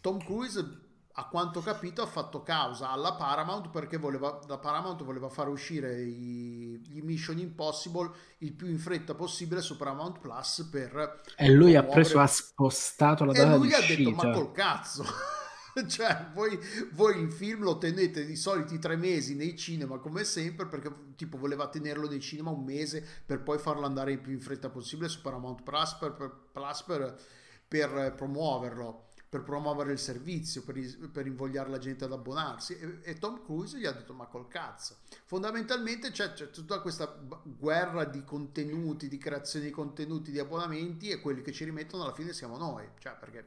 Tom Cruise, a quanto ho capito, ha fatto causa alla Paramount perché voleva, la Paramount voleva far uscire i, gli Mission Impossible il più in fretta possibile su Paramount Plus per... E lui ha preso, ha spostato la E data lui di ha detto, ma col cazzo! (laughs) cioè, voi, voi il film lo tenete i soliti tre mesi nei cinema come sempre perché tipo voleva tenerlo nei cinema un mese per poi farlo andare il più in fretta possibile su Paramount Plus per, per- Plus per- per promuoverlo per promuovere il servizio, per, per invogliare la gente ad abbonarsi. E, e Tom Cruise gli ha detto ma col cazzo fondamentalmente c'è, c'è tutta questa guerra di contenuti di creazione di contenuti di abbonamenti e quelli che ci rimettono alla fine siamo noi. Cioè perché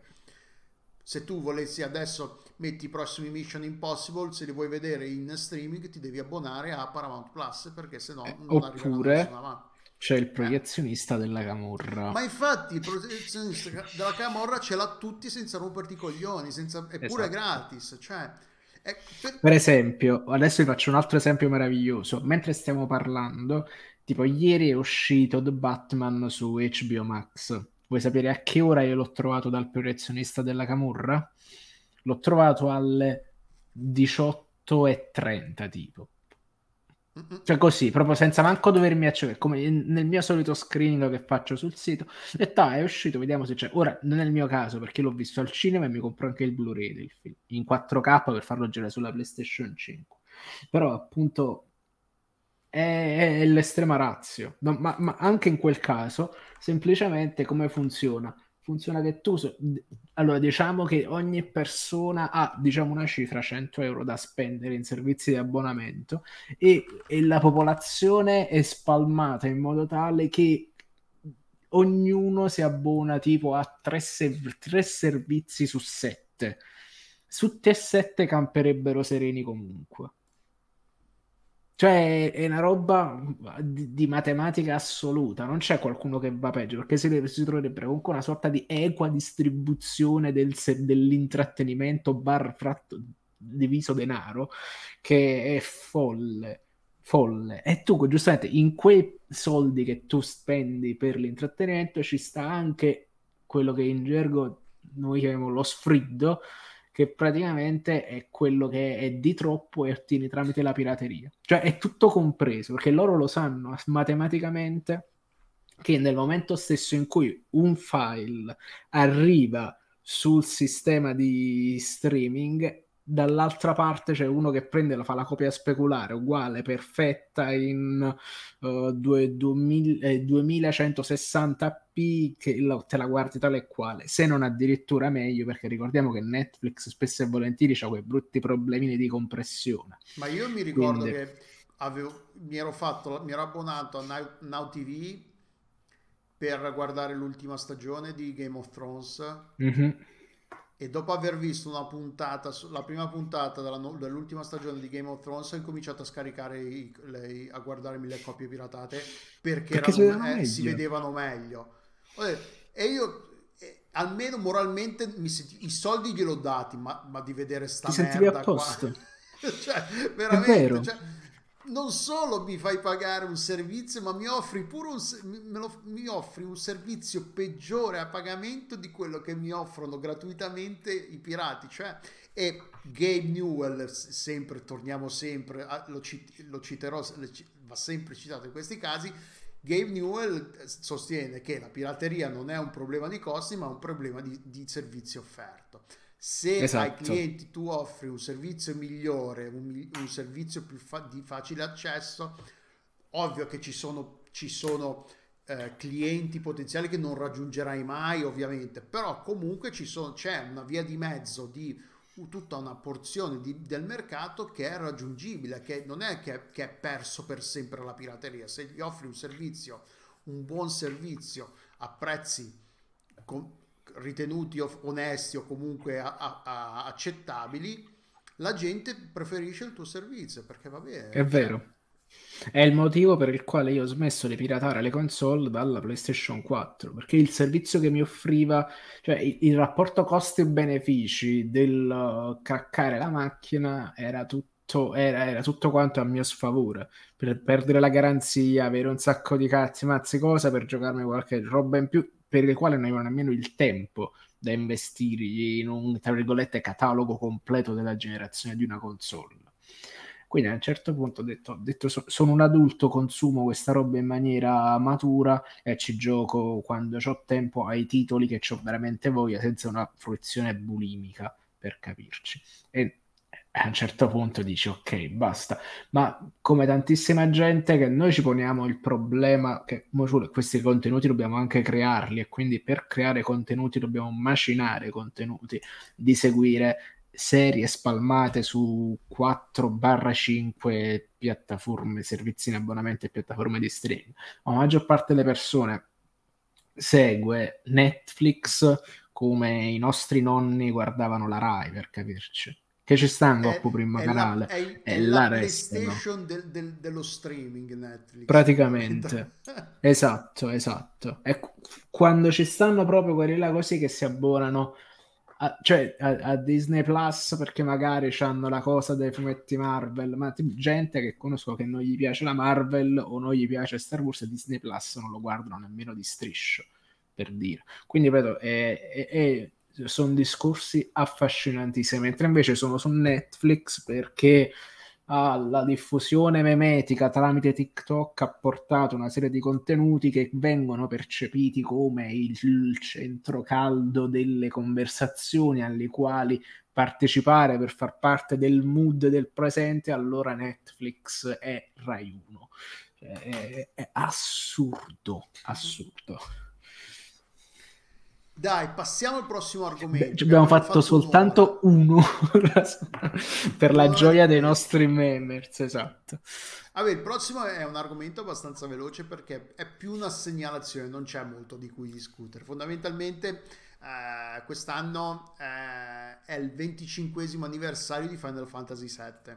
se tu volessi adesso metti i prossimi Mission Impossible se li vuoi vedere in streaming ti devi abbonare a Paramount Plus perché sennò Eh, non oppure- nessuna C'è il proiezionista della Camorra. Ma infatti il protezionista della Camorra ce l'ha tutti senza romperti i coglioni, senza, eppure è Esatto. gratis. Cioè, è- per- Per esempio, adesso vi faccio un altro esempio meraviglioso. Mentre stiamo parlando, tipo ieri è uscito The Batman su HBO Max. Vuoi sapere a che ora io l'ho trovato dal proiezionista della Camorra? L'ho trovato alle 18.30 tipo. Cioè così, proprio senza manco dovermi accedere, come nel mio solito screening che faccio sul sito. E ta, è uscito, vediamo se c'è. Ora, non è il mio caso perché l'ho visto al cinema e mi compro anche il Blu-ray del film in 4K per farlo girare sulla PlayStation 5. Però appunto è, è l'estrema razio. No, ma, ma anche in quel caso, semplicemente come funziona? Funziona che tu... so- Allora, diciamo che ogni persona ha, diciamo, una cifra, 100 euro da spendere in servizi di abbonamento e, e la popolazione è spalmata in modo tale che ognuno si abbona tipo a tre, serv- tre servizi su sette. Su te sette camperebbero sereni comunque. Cioè, è una roba di, di matematica assoluta, non c'è qualcuno che va peggio, perché si, deve- si troverebbe comunque una sorta di equa distribuzione del dell'intrattenimento bar fratto- diviso denaro, che è folle, folle. E tu, giustamente, in quei soldi che tu spendi per l'intrattenimento ci sta anche quello che in gergo noi chiamiamo lo sfriddo, che praticamente è quello che è di troppo e ottieni tramite la pirateria. Cioè è tutto compreso, perché loro lo sanno matematicamente che nel momento stesso in cui un file arriva sul sistema di streaming dall'altra parte c'è uno che prende la fa la copia speculare uguale, perfetta in uh, 2000, eh, 2160p che lo, te la guardi tale e quale, se non addirittura meglio perché ricordiamo che Netflix spesso e volentieri ha quei brutti problemini di compressione. Ma io mi ricordo Quindi... che avevo, mi ero fatto, mi ero abbonato a Now, Now TV per guardare l'ultima stagione di Game of Thrones. Mm-hmm e dopo aver visto una puntata, la prima puntata della, dell'ultima stagione di Game of Thrones ho incominciato a scaricare i, le, a guardarmi le copie piratate perché, perché erano, si, eh, si, vedevano meglio. E io almeno moralmente senti, i soldi gliel'ho dati ma, ma di vedere sta Ti merda a posto. (laughs) Cioè veramente cioè, non solo mi fai pagare un servizio, ma mi offri un, lo, mi offri un servizio peggiore a pagamento di quello che mi offrono gratuitamente i pirati. Cioè, e Gabe Newell, sempre, torniamo sempre, lo, cit- lo citerò, va sempre citato in questi casi. Gabe Newell sostiene che la pirateria non è un problema di costi, ma un problema di, di servizio offerto se esatto. ai clienti tu offri un servizio migliore, un, un servizio più fa- di facile accesso, ovvio che ci sono, ci sono eh, clienti potenziali che non raggiungerai mai, ovviamente, però comunque sono, c'è una via di mezzo di tutta una porzione di, del mercato che è raggiungibile, che non è che, che, è perso per sempre la pirateria. Se gli offri un servizio, un buon servizio a prezzi con, ritenuti onesti o comunque a, a, a accettabili, la gente preferisce il tuo servizio perché va bene. È vero. È il motivo per il quale io ho smesso di piratare le console dalla PlayStation 4 perché il servizio che mi offriva, cioè il, il rapporto costi-benefici del uh, craccare la macchina era tutto, era, era tutto quanto a mio sfavore per perdere la garanzia, avere un sacco di cazzi, mazzi, cosa per giocarmi qualche roba in più per le quali non avevano nemmeno il tempo da investire in un, tra virgolette, catalogo completo della generazione di una console. Quindi a un certo punto ho detto, ho detto sono un adulto, consumo questa roba in maniera matura e ci gioco quando ho tempo ai titoli che ho veramente voglia, senza una fruizione bulimica, per capirci. E a un certo punto dici ok, basta. Ma come tantissima gente che noi ci poniamo il problema che questi contenuti dobbiamo anche crearli e quindi per creare contenuti dobbiamo macinare contenuti, di seguire serie spalmate su 4-5 piattaforme, servizi in abbonamento e piattaforme di streaming. La maggior parte delle persone segue Netflix come i nostri nonni guardavano la Rai, per capirci che ci sta in Goppo primo canale la, è, è, è la, la PlayStation del, del, dello streaming Netflix. Praticamente. (laughs) Esatto esatto. E quando ci stanno proprio quelli là così che si abbonano a, cioè a, a, Disney Plus perché magari hanno la cosa dei fumetti Marvel ma gente che conosco che non gli piace la Marvel o non gli piace Star Wars e Disney Plus non lo guardano nemmeno di striscio per dire. Quindi vedo è, è sono discorsi affascinantissimi, mentre invece sono su Netflix perché ah, la diffusione memetica tramite TikTok ha portato una serie di contenuti che vengono percepiti come il, il centro caldo delle conversazioni alle quali partecipare per far parte del mood del presente, allora Netflix è Rai 1. Cioè, è, è assurdo, assurdo. Dai, passiamo al prossimo argomento. Beh, abbiamo fatto, fatto, soltanto uno (laughs) per la gioia dei nostri members, esatto. Vabbè, il prossimo è un argomento abbastanza veloce perché è più una segnalazione, non c'è molto di cui discutere. Fondamentalmente eh, quest'anno eh, è il 25 anniversario di Final Fantasy VII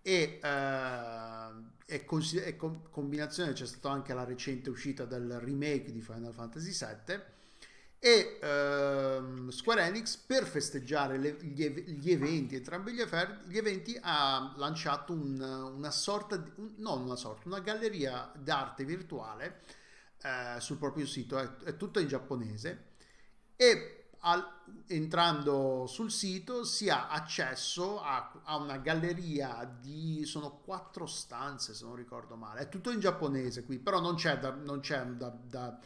e eh, è, cons- è com- combinazione c'è stata anche la recente uscita del remake di Final Fantasy VII e ehm, Square Enix per festeggiare le, gli, gli, eventi, entrambi gli, gli, eventi ha lanciato un, una sorta, di, un, non una sorta, una galleria d'arte virtuale eh, sul proprio sito, è, è tutto in giapponese e al- entrando sul sito si ha accesso a, a una galleria di sono quattro stanze se non ricordo male è tutto in giapponese qui però non c'è da, non c'è da, da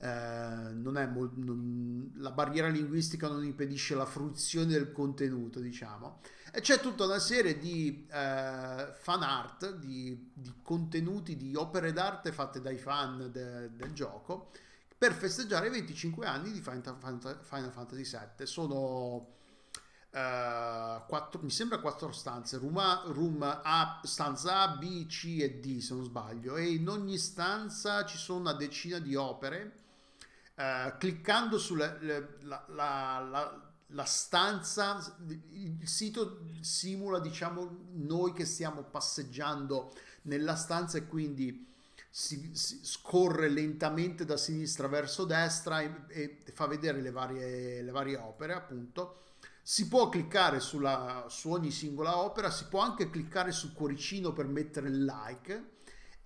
eh, non è mol- non- la barriera linguistica non impedisce la fruizione del contenuto diciamo e c'è tutta una serie di eh, fan art di, di contenuti di opere d'arte fatte dai fan de- del gioco per festeggiare i 25 anni di Final Final Fantasy VII. Sono eh, quattro, mi sembra quattro stanze, room A, room A, stanza A, B, C e D se non sbaglio, e in ogni stanza ci sono una decina di opere. Eh, cliccando sulla la, la- la- la stanza, il sito simula diciamo noi che stiamo passeggiando nella stanza e quindi si, si scorre lentamente da sinistra verso destra e, e fa vedere le varie, le varie opere, appunto. Si può cliccare sulla, su ogni singola opera, si può anche cliccare sul cuoricino per mettere il like.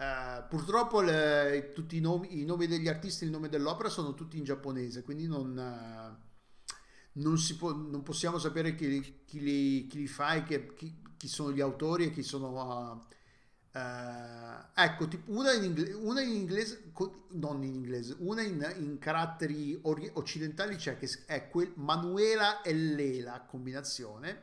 Eh, purtroppo le- tutti i nomi, i nomi degli artisti il nome dell'opera sono tutti in giapponese, quindi non, eh, non, si può, non possiamo sapere chi, chi li, chi li fa e che- chi, chi sono gli autori e chi sono... eh, ecco, tipo una in, ingle- una in inglese, non in inglese, una in, in caratteri ori- occidentali c'è che s- è quel Manuela e Lela combinazione,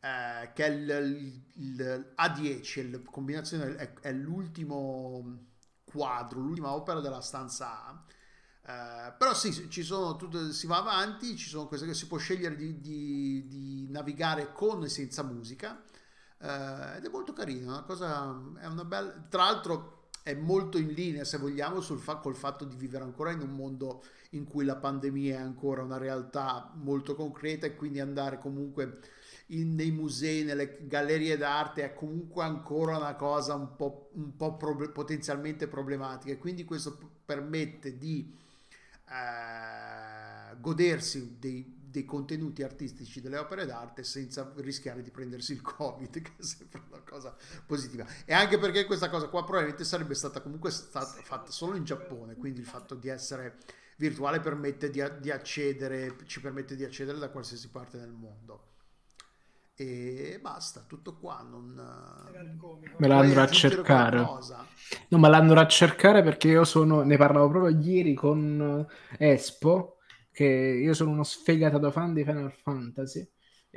eh, che è il, il- il A10, il- combinazione è, è l'ultimo quadro, l'ultima opera della stanza A. Eh, però sì, ci sono tutte, si va avanti, ci sono queste che si può scegliere di, di- di navigare con e senza musica. Eh, ed è molto carino, una cosa, è una bella, tra l'altro è molto in linea se vogliamo sul fa- col fatto di vivere ancora in un mondo in cui la pandemia è ancora una realtà molto concreta e quindi andare comunque in- nei musei, nelle gallerie d'arte è comunque ancora una cosa un po', un po' prob- potenzialmente problematica. E quindi questo permette di eh, godersi dei, dei contenuti artistici delle opere d'arte senza rischiare di prendersi il covid (laughs) che è sempre una cosa positiva. E anche perché questa cosa qua probabilmente sarebbe stata comunque stata fatta solo in Giappone quindi il fatto di essere virtuale permette di, di accedere ci permette di accedere da qualsiasi parte del mondo e basta tutto qua non comico. Me la Vuoi andrò a cercare. No, ma l'andrò a cercare perché io sono, ne parlavo proprio ieri con eh, Espo, che io sono uno sfegatato fan di Final Fantasy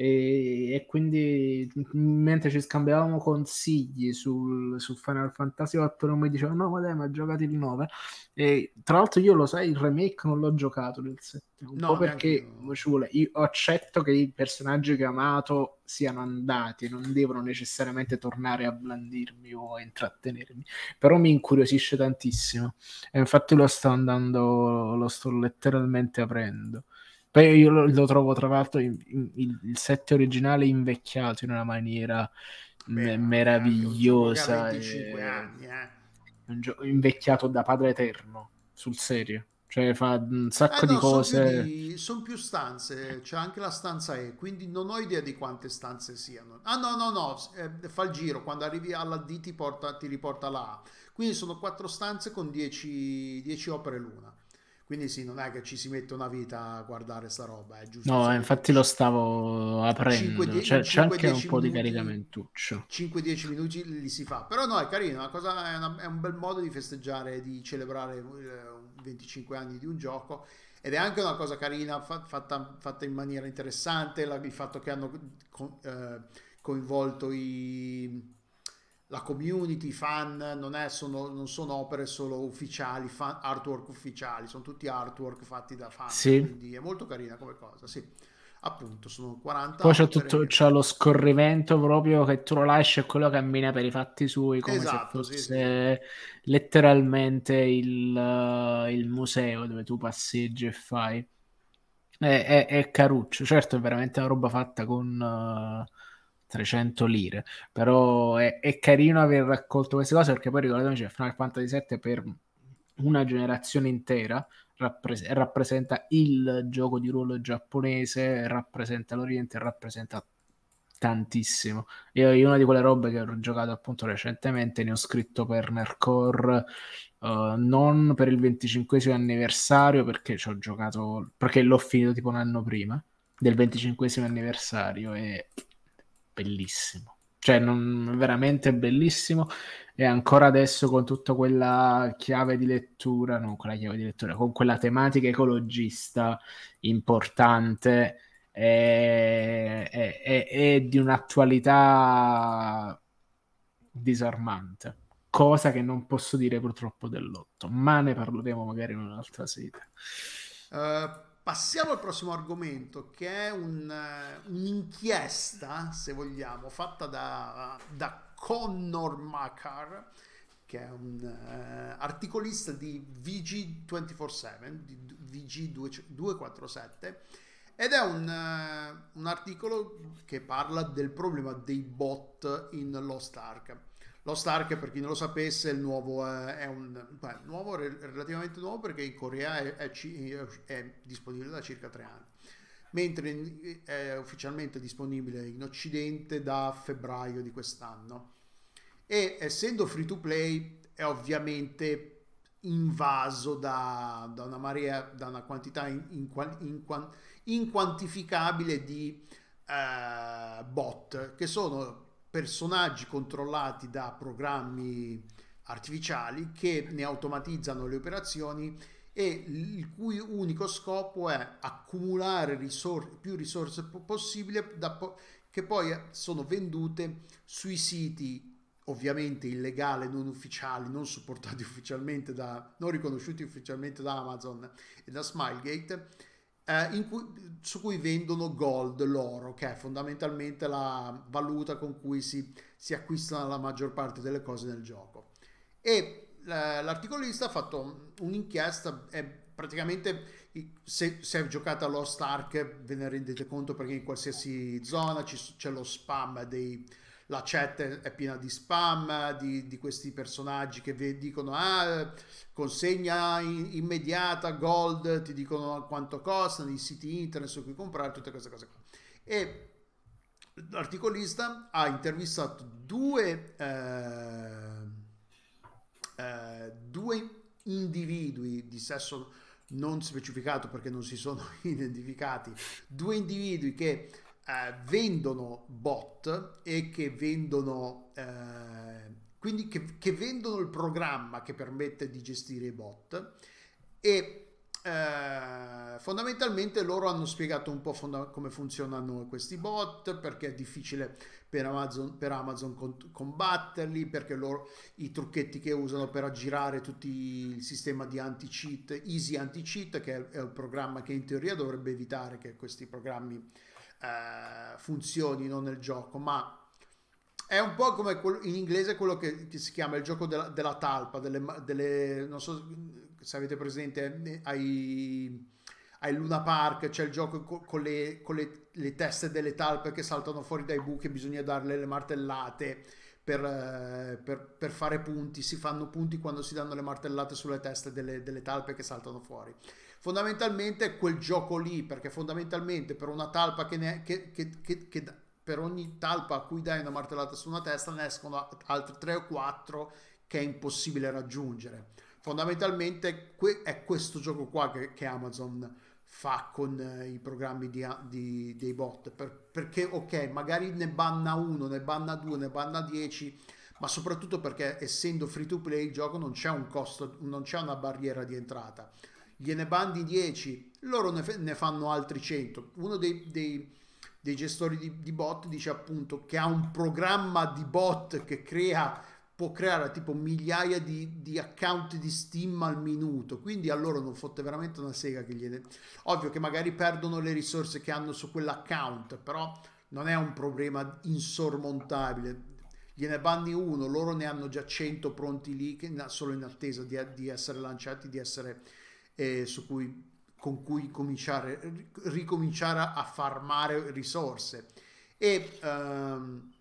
e, e quindi mentre ci scambiavamo consigli sul, su Final Fantasy 8 non mi diceva no ma dai ma giocate il 9 e tra l'altro io lo sai il remake non l'ho giocato del 7 un No, po' perché io. ci vuole. Io accetto che i personaggi che ho amato siano andati non devono necessariamente tornare a blandirmi o a intrattenermi però mi incuriosisce tantissimo. E infatti lo sto andando lo sto letteralmente aprendo poi io lo, lo trovo tra l'altro in- in- il, il set originale invecchiato in una maniera Beh, meravigliosa 25 e- anni eh. un gioco invecchiato da padre eterno sul serio cioè fa un sacco Eh di no, sono cose più, di- son più stanze, c'è anche la stanza E, quindi non ho idea di quante stanze siano. Ah no, no, no, eh, fa il giro, quando arrivi alla D ti, porta- ti riporta la A. Quindi sono quattro stanze con 10 10 opere l'una. Quindi sì, non è che ci si mette una vita a guardare sta roba, è giusto. no infatti lo stavo aprendo Cinque, die- c'è, c'è anche un 5-10 po' di caricamentuccio 5-10 minuti li si fa. Però no, è carino, una cosa, è, una- è un bel modo di festeggiare, di celebrare eh, 25 anni di un gioco. Ed è anche una cosa carina, fa- fatta, fatta in maniera interessante, la- il fatto che hanno co- eh, coinvolto i- la community, i fan, non, è- sono, non sono opere solo ufficiali, fan- artwork ufficiali, sono tutti artwork fatti da fan, Sì. quindi è molto carina come cosa, sì. Appunto, sono 40 poi c'è, tutto, che- c'è lo scorrimento proprio che tu lo lasci e quello cammina per i fatti suoi come Esatto, se sì, fosse letteralmente il, eh, il museo dove tu passeggi e fai è, è- è caruccio certo è veramente una roba fatta con eh, 300 lire però è, è carino aver raccolto queste cose perché poi ricordiamoci che Final Fantasy VII per una generazione intera rappres- rappresenta il gioco di ruolo giapponese, rappresenta l'Oriente, rappresenta tantissimo. Io, io una di quelle robe che ho giocato appunto recentemente, ne ho scritto per Nercore, uh, non per il 25 anniversario perché ci ho giocato, perché l'ho finito tipo un anno prima del 25 anniversario e bellissimo. Cioè, non, veramente bellissimo. E ancora adesso con tutta quella chiave di lettura, non quella chiave di lettura, con quella tematica ecologista importante è, è, è, è di un'attualità disarmante. Cosa che non posso dire purtroppo dell'otto, ma ne parleremo magari in un'altra sede. Uh Passiamo al prossimo argomento che è un, uh, un'inchiesta, se vogliamo, fatta da, da Connor Makar, che è un uh, articolista di VG247, di VG247, ed è un, uh, un articolo che parla del problema dei bot in Lost Ark. Lo Stark, per chi non lo sapesse, è, nuovo, eh, è un beh, nuovo, relativamente nuovo perché in Corea è, è, è, disponibile da circa tre anni, mentre è ufficialmente disponibile in Occidente da febbraio di quest'anno. E essendo free to play, è ovviamente invaso da, da una marea, da una quantità in, in, in, inquantificabile di uh, bot che sono personaggi controllati da programmi artificiali che ne automatizzano le operazioni e il cui unico scopo è accumulare risor- più risorse possibile po- che poi sono vendute sui siti ovviamente illegali, non ufficiali, non supportati (laughs) ufficialmente da, non riconosciuti ufficialmente da Amazon e da Smilegate eh, cui, su cui vendono gold, l'oro, che è fondamentalmente la valuta con cui si, si acquistano la maggior parte delle cose nel gioco. E l'articolista ha fatto un'inchiesta, è praticamente se, se è giocata a Lost Ark ve ne rendete conto perché in qualsiasi zona c'è lo spam dei, la chat è piena di spam, di, di questi personaggi che vi dicono ah, consegna in, immediata, gold, ti dicono quanto costano, i siti internet su cui comprare, tutte queste cose qua. E l'articolista ha intervistato due, eh, eh, due individui di sesso non specificato perché non si sono (laughs) identificati, due individui che eh, vendono bot e che vendono eh, quindi che, che, vendono il programma che permette di gestire i bot e eh, fondamentalmente loro hanno spiegato un po' fonda- come funzionano questi bot perché è difficile per Amazon, per Amazon combatterli perché loro i trucchetti che usano per aggirare tutto il sistema di anti-cheat Easy Anti-Cheat che è, è il programma che in teoria dovrebbe evitare che questi programmi eh, funzionino nel gioco, ma è un po' come in inglese quello che, che si chiama il gioco della, della talpa, delle, delle, non so se avete presente ai, ai Luna Park c'è il gioco con, con, le, con le, le, teste delle talpe che saltano fuori dai buchi e bisogna darle le martellate per, eh, per, per, fare punti, si fanno punti quando si danno le martellate sulle teste delle, delle talpe che saltano fuori fondamentalmente quel gioco lì, perché fondamentalmente per una talpa che, ne, che, che, che, che per ogni talpa a cui dai una martellata su una testa ne escono altri 3 o 4 che è impossibile raggiungere. Fondamentalmente è questo gioco qua che, Amazon fa con eh, i programmi di, di, dei bot, per, perché ok, magari ne banna uno, ne banna due, ne banna 10, ma soprattutto perché essendo free to play il gioco non c'è un costo, non c'è una barriera di entrata gliene bandi 10, loro ne, ne fanno altri 100. Uno dei, dei, dei gestori di, di, bot dice appunto che ha un programma di bot che crea può creare tipo migliaia di, di, account di Steam al minuto, quindi a loro non fotte veramente una sega che gliene... Ovvio che magari perdono le risorse che hanno su quell'account, però non è un problema insormontabile. Gliene bandi uno, loro ne hanno già 100 pronti lì, solo in attesa di, di essere lanciati, di essere eh, cui, con cui cominciare, ricominciare a farmare risorse. E, um,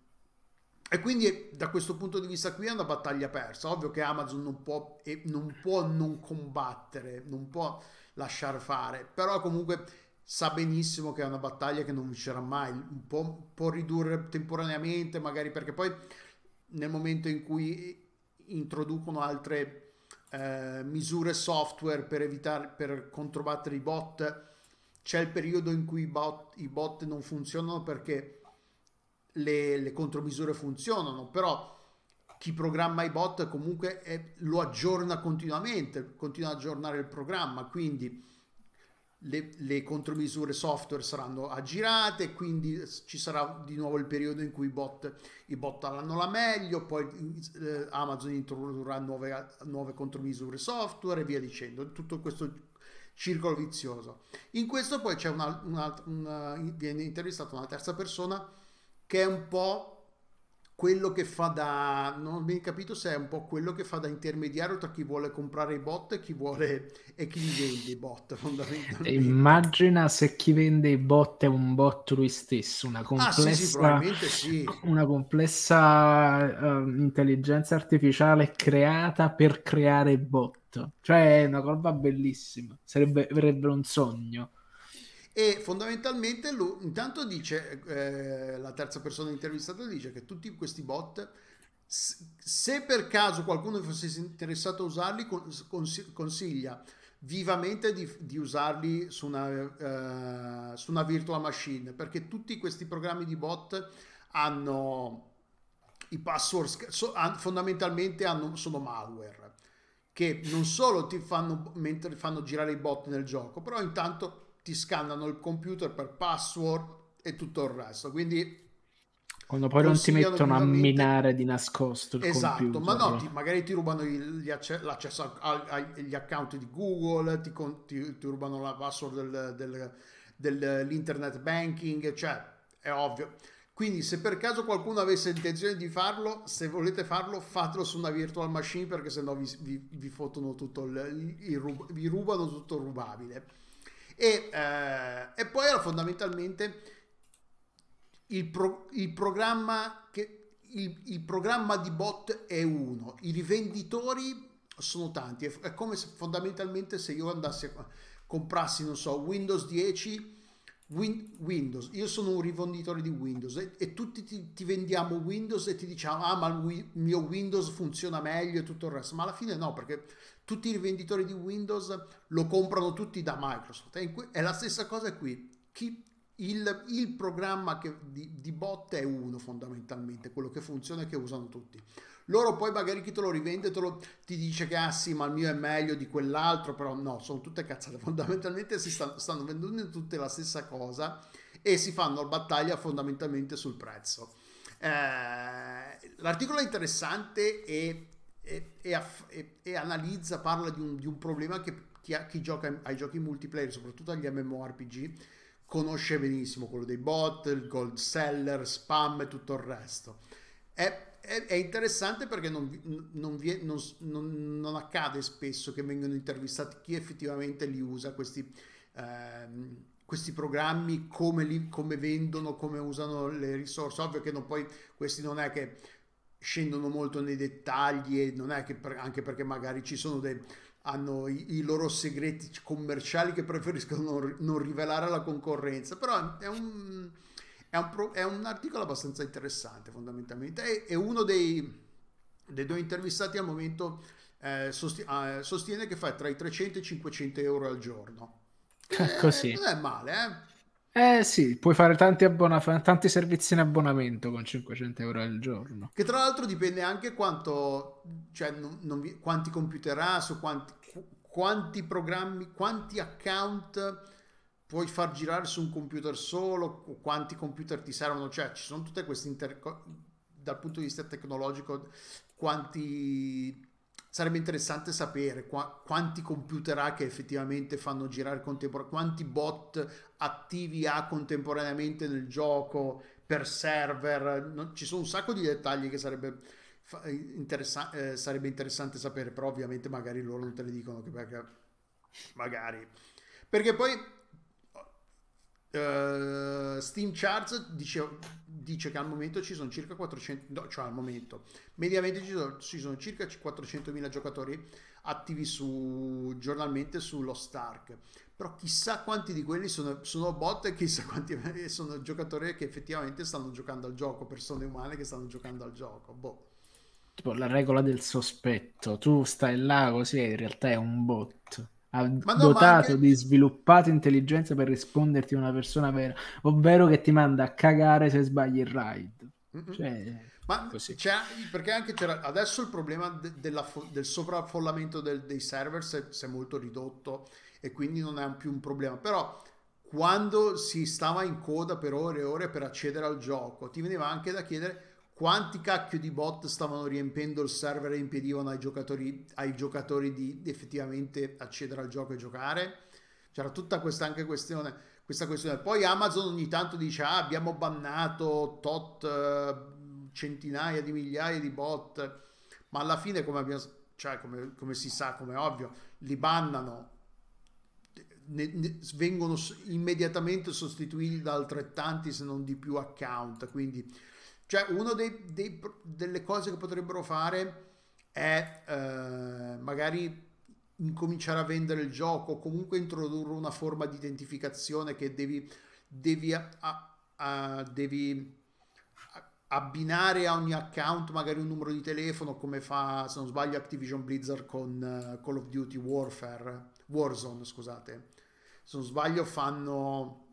e quindi da questo punto di vista qui è una battaglia persa. Ovvio che Amazon non può, non può non combattere, non può lasciare fare, però comunque sa benissimo che è una battaglia che non vincerà mai, un può ridurre temporaneamente, magari perché poi nel momento in cui introducono altre eh, misure software per evitare, per controbattere i bot, c'è il periodo in cui i bot, i bot non funzionano perché le, le contromisure funzionano, però chi programma i bot comunque è, lo aggiorna continuamente, continua ad aggiornare il programma, quindi le, le, contromisure software saranno aggirate, quindi ci sarà di nuovo il periodo in cui i bot, i bot avranno la meglio, poi eh, Amazon introdurrà nuove, nuove contromisure software e via dicendo, tutto questo circolo vizioso. In questo poi c'è una, una, una, viene intervistata una terza persona che è un po' quello che fa da non ho ben capito se è un po' quello che fa da intermediario tra chi vuole comprare i bot e chi vuole e chi li vende i bot (laughs) fondamentalmente. Immagina se chi vende i bot è un bot lui stesso una complessa, ah, sì, sì, probabilmente sì. una complessa uh, intelligenza artificiale creata per creare bot. Cioè è una cosa bellissima. Sarebbe, sarebbe un sogno e fondamentalmente lui intanto dice eh, la terza persona intervistata dice che tutti questi bot se per caso qualcuno fosse interessato a usarli consiglia vivamente di, di usarli su una, uh, su una virtual machine perché tutti questi programmi di bot hanno i password so, fondamentalmente hanno, sono malware che non solo ti fanno mentre fanno girare i bot nel gioco però intanto ti scannano il computer per password e tutto il resto. Quindi quando poi non ti mettono a minare di nascosto il esatto, computer. ma no, ti, magari ti rubano il, acce- l'accesso agli account di Google, ti, ti, ti rubano la password del, del, dell'internet banking, cioè è ovvio. Quindi se per caso qualcuno avesse intenzione di farlo, se volete farlo, fatelo su una virtual machine perché sennò vi, vi, vi fottono tutto il, il, vi rubano tutto il rubabile. E, eh, e poi era fondamentalmente il, pro, il programma che il, il, programma di bot è uno, i rivenditori sono tanti, è, come se fondamentalmente se io andassi a comprassi, non so, Windows 10, Win, Windows, io sono un rivenditore di Windows e, e tutti ti, ti, vendiamo Windows e ti diciamo, ah ma il mio Windows funziona meglio e tutto il resto, ma alla fine no, perché tutti i rivenditori di Windows lo comprano tutti da Microsoft. È la stessa cosa qui. Chi, il, il, programma che, di, di, bot è uno fondamentalmente, quello che funziona e che usano tutti. Loro poi magari chi te lo rivende te lo, ti dice che ah sì ma il mio è meglio di quell'altro, però no, sono tutte cazzate. (laughs) Fondamentalmente si stanno, stanno vendendo tutte la stessa cosa e si fanno battaglia fondamentalmente sul prezzo. Eh, l'articolo è interessante e e, e, e, analizza, parla di un, di un problema che chi, chi, gioca ai giochi multiplayer, soprattutto agli MMORPG, conosce benissimo, quello dei bot, il gold seller, spam e tutto il resto. È, è, è interessante perché non, non, vi, non, non, accade spesso che vengano intervistati chi effettivamente li usa, questi, ehm, questi programmi, come, li, come vendono, come usano le risorse. Ovvio che non, poi questi non è che scendono molto nei dettagli e non è che per, anche perché magari ci sono dei hanno i, i, loro segreti commerciali che preferiscono non, non rivelare alla concorrenza però è un, è un, è un articolo abbastanza interessante fondamentalmente. È, è uno dei, dei, due intervistati al momento eh, sostiene, eh, sostiene che fa tra i 300 e i 500 euro al giorno. (laughs) Eh, così. Non è male eh? Eh sì, puoi fare tanti, abbona- tanti servizi in abbonamento con 500 euro al giorno. Che tra l'altro dipende anche quanto, cioè non, non vi, quanti computer ha, su quanti, quanti programmi, quanti account puoi far girare su un computer solo, quanti computer ti servono, cioè ci sono tutte queste inter... dal punto di vista tecnologico, quanti sarebbe interessante sapere qua, quanti computer ha che effettivamente fanno girare contemporaneamente, quanti bot attivi ha contemporaneamente nel gioco per server. Non, ci sono un sacco di dettagli che sarebbe, interessa- eh, sarebbe interessante sapere, però ovviamente magari loro non te le dicono perché magari perché poi Uh, Steam Charts dice, dice, che al momento ci sono circa 400, no, cioè al momento, mediamente ci sono, ci sono circa 400.000 giocatori attivi su, giornalmente su Lost Ark. però chissà quanti di quelli sono, sono bot e chissà quanti (laughs) sono giocatori che effettivamente stanno giocando al gioco, persone umane che stanno giocando al gioco. Boh. Tipo la regola del sospetto, tu stai là così e in realtà è un bot. Ha Ma no, dotato anche- di sviluppata intelligenza per risponderti una persona vera, ovvero che ti manda a cagare se sbagli il ride. Mm-mm. Cioè, Ma così. c'è, perché anche c'era adesso il problema de- della fo- del sovraffollamento del- dei server si è, si è molto ridotto e quindi non è più un problema. Però quando si stava in coda per ore e ore per accedere al gioco, ti veniva anche da chiedere quanti cacchio di bot stavano riempendo il server e impedivano ai giocatori, ai giocatori di, effettivamente accedere al gioco e giocare. C'era tutta questa anche questione, questa questione. Poi Amazon ogni tanto dice: Ah, abbiamo bannato tot eh, centinaia di migliaia di bot, ma alla fine, come, abbiamo, cioè, come, come si sa, come è ovvio, li bannano, ne- ne- vengono immediatamente sostituiti da altrettanti, se non di più, account. Quindi, cioè, una delle cose che potrebbero fare è eh, magari incominciare a vendere il gioco, comunque introdurre una forma di identificazione che devi, devi, a- a- a- devi abbinare a ogni account magari un numero di telefono come fa se non sbaglio Activision Blizzard con eh, Call of Duty Warfare Warzone scusate. Se non sbaglio fanno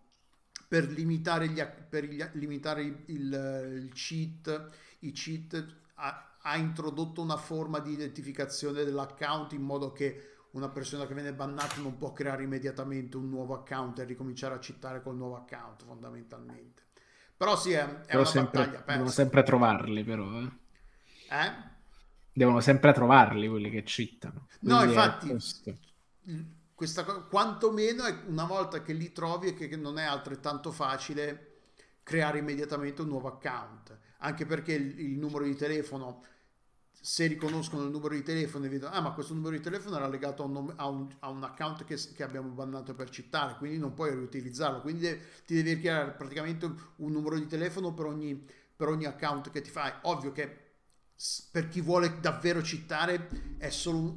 per limitare, gli, per gli- limitare il, il- il cheat i cheat ha, ha introdotto una forma di identificazione dell'account in modo che una persona che viene bannata non può creare immediatamente un nuovo account e ricominciare a cittare col nuovo account fondamentalmente però sì è, è Però una sempre- battaglia devono persa sempre trovarli, però. eh. eh? Devono sempre trovarli quelli che cittano. No, Quindi è infatti. Questa cosa, quantomeno una volta che li trovi e che non è altrettanto facile creare immediatamente un nuovo account, anche perché il, il numero di telefono, se riconoscono il numero di telefono e vedono, ah ma questo numero di telefono era legato a un, a un- a un account che, che abbiamo bannato per cittare, quindi non puoi riutilizzarlo, quindi de- ti devi creare praticamente un, numero di telefono per ogni, per ogni account che ti fai. Ovvio che per chi vuole davvero citare è solo un,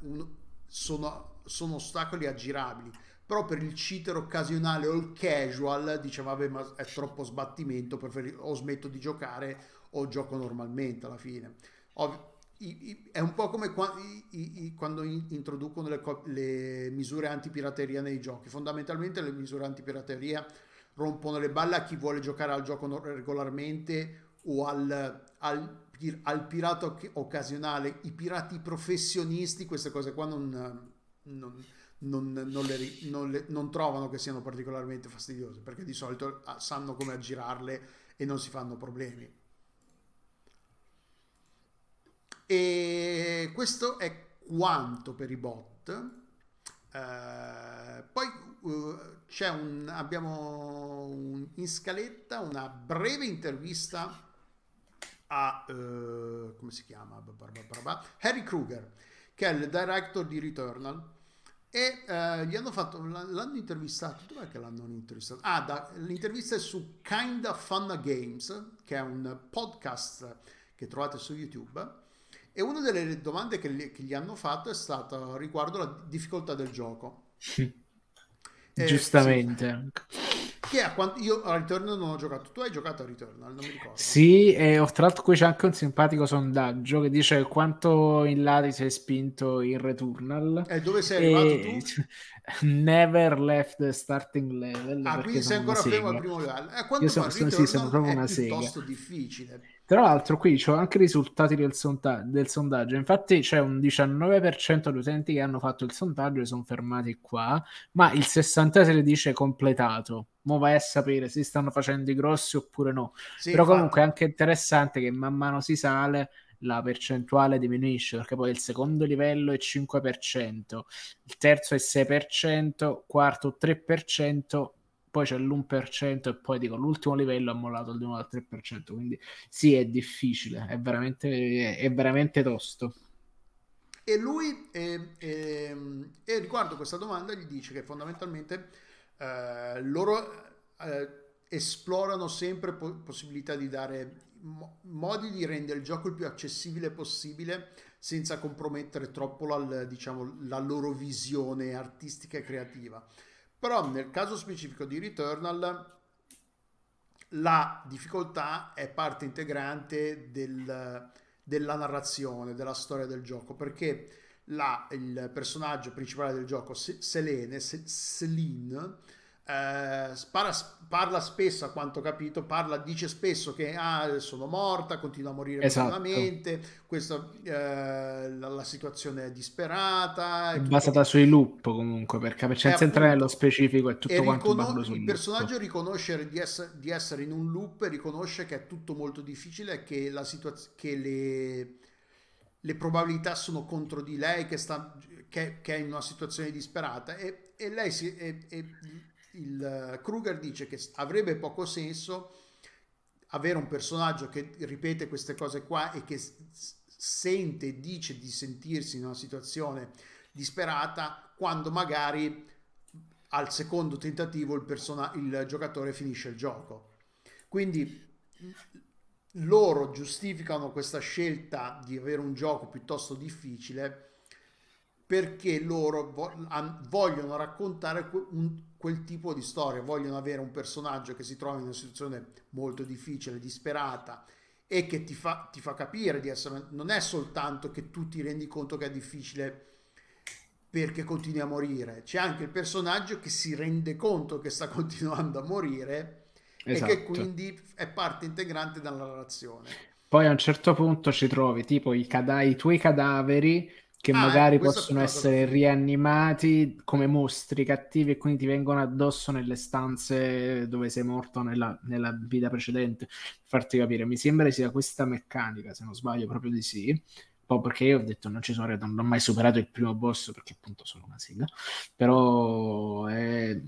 un- sono, sono ostacoli aggirabili. Però per il cheater occasionale o il casual dice vabbè ma è troppo sbattimento preferi- o smetto di giocare o gioco normalmente alla fine Ovvio, i- i- è un po' come qua- i- quando in- introducono le, co- le misure antipirateria nei giochi. Fondamentalmente le misure antipirateria rompono le balle a chi vuole giocare al gioco no- regolarmente o al, al, al pirata oc- occasionale, i pirati professionisti, queste cose qua non, non, non- non le le- non trovano che siano particolarmente fastidiose perché di solito ah, sanno come aggirarle e non si fanno problemi. E questo è quanto per i bot. Eh, poi eh, c'è un, abbiamo un- in scaletta una breve intervista a eh, come si chiama? Harry Kruger, che è il director di Returnal. E eh, gli hanno fatto, l'hanno intervistato, dov'è che l'hanno intervistato? Ah, da- l'intervista è su Kinda Fun Games, che è un podcast che trovate su YouTube. E una delle domande che, gli- che gli hanno fatto è stata riguardo la difficoltà del gioco. Eh, (laughs) Giustamente. Che a quanto io a Returnal non ho giocato. Tu hai giocato a Returnal, non mi ricordo. Sì, e oh, tra l'altro qui c'è anche un simpatico sondaggio che dice quanto in là ti sei spinto in Returnal. E dove sei arrivato tu? (laughs) Never left the starting level. Ah, quindi sei ancora fermo al primo livello. Eh, quando Io sono- sono- sì, sono proprio è una sega. piuttosto difficile. Tra l'altro qui c'ho anche i risultati del, sonda- del sondaggio, infatti c'è un 19% di utenti che hanno fatto il sondaggio e sono fermati qua, ma il 66% dice completato. Mo vai a sapere se stanno facendo i grossi oppure no. Sì, Però comunque è anche interessante che man mano si sale la percentuale diminuisce perché poi il secondo livello è 5%, il terzo è 6%, quarto 3%, poi c'è l'1% e poi dico l'ultimo livello ha mollato di nuovo al 3%, quindi sì è difficile, è veramente, è veramente tosto. E lui, eh, ehm, e riguardo questa domanda, gli dice che fondamentalmente eh, loro eh, esplorano sempre po- possibilità di dare mo- modi di rendere il gioco il più accessibile possibile senza compromettere troppo la, diciamo, la loro visione artistica e creativa. Però nel caso specifico di Returnal la difficoltà è parte integrante del, della narrazione, della storia del gioco, perché la, il personaggio principale del gioco, Selene, Celine, eh, parla, parla, spesso, a quanto ho capito, parla, dice spesso che ah, sono morta, continua a morire esatto. continuamente, questa, eh, la, la, situazione è disperata. È basata sui loop comunque, perché senza entrare nello specifico è tutto quanto riconos- Il personaggio loop. riconosce di essere, di essere, in un loop e riconosce che è tutto molto difficile e che, la situaz- che le, le probabilità sono contro di lei, che, sta, che, che è in una situazione disperata e, e lei si... E, e, il eh, Kruger dice che avrebbe poco senso avere un personaggio che ripete queste cose qua e che sente dice di sentirsi in una situazione disperata quando magari al secondo tentativo il, persona- il giocatore finisce il gioco. Quindi loro giustificano questa scelta di avere un gioco piuttosto difficile perché loro vogliono raccontare un, quel tipo di storia, vogliono avere un personaggio che si trova in una situazione molto difficile, disperata e che ti fa, ti fa capire di essere, non è soltanto che tu ti rendi conto che è difficile perché continui a morire, c'è anche il personaggio che si rende conto che sta (laughs) continuando a morire esatto. e che esatto. quindi è parte integrante della narrazione. Poi a un certo punto ci trovi tipo i, cada- i tuoi cadaveri che ah, magari possono essere rianimati come mostri cattivi e quindi ti vengono addosso nelle stanze dove sei morto nella, nella vita precedente. Farti capire, mi sembra sia questa meccanica, se non sbaglio, proprio di sì. Poi perché io ho detto non ci sono arrivato, non ho mai superato il primo boss perché appunto sono una sigla. Però, è...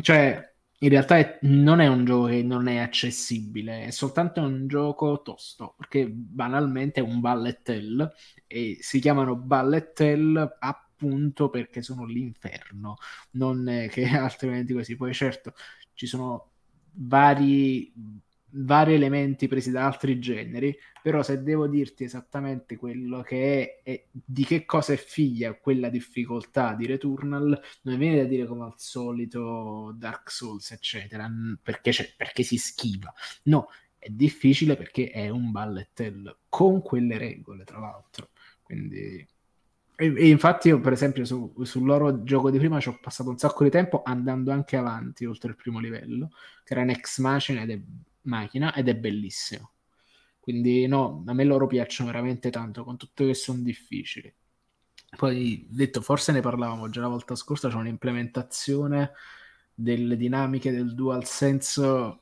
cioè, in realtà è, non è un gioco che non è accessibile, è soltanto un gioco tosto, perché banalmente è un bullet hell e si chiamano bullet hell appunto perché sono l'inferno, non che (laughs) altrimenti così. Poi certo ci sono vari vari elementi presi da altri generi, però se devo dirti esattamente quello che è e di che cosa è figlia quella difficoltà di Returnal, non viene da dire come al solito Dark Souls, eccetera, perché, perché si schiva. No, è difficile perché è un bullet hell con quelle regole, tra l'altro. Quindi e, infatti io per esempio su, sul loro gioco di prima ci ho passato un sacco di tempo andando anche avanti oltre il primo livello, che era Next Machine ed è macchina ed è bellissimo. Quindi no, a me loro piacciono veramente tanto, con tutto che sono difficili. Poi, detto, forse ne parlavamo già la volta scorsa, c'è un'implementazione delle dinamiche del dual sense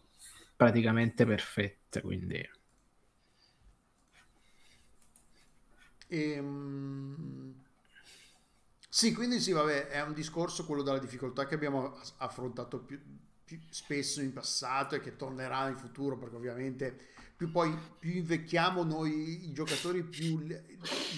praticamente perfette, quindi... Ehm... Sì, quindi sì, vabbè, è un discorso quello della difficoltà che abbiamo affrontato più, spesso in passato e che tornerà in futuro perché ovviamente più poi più invecchiamo noi i giocatori più il,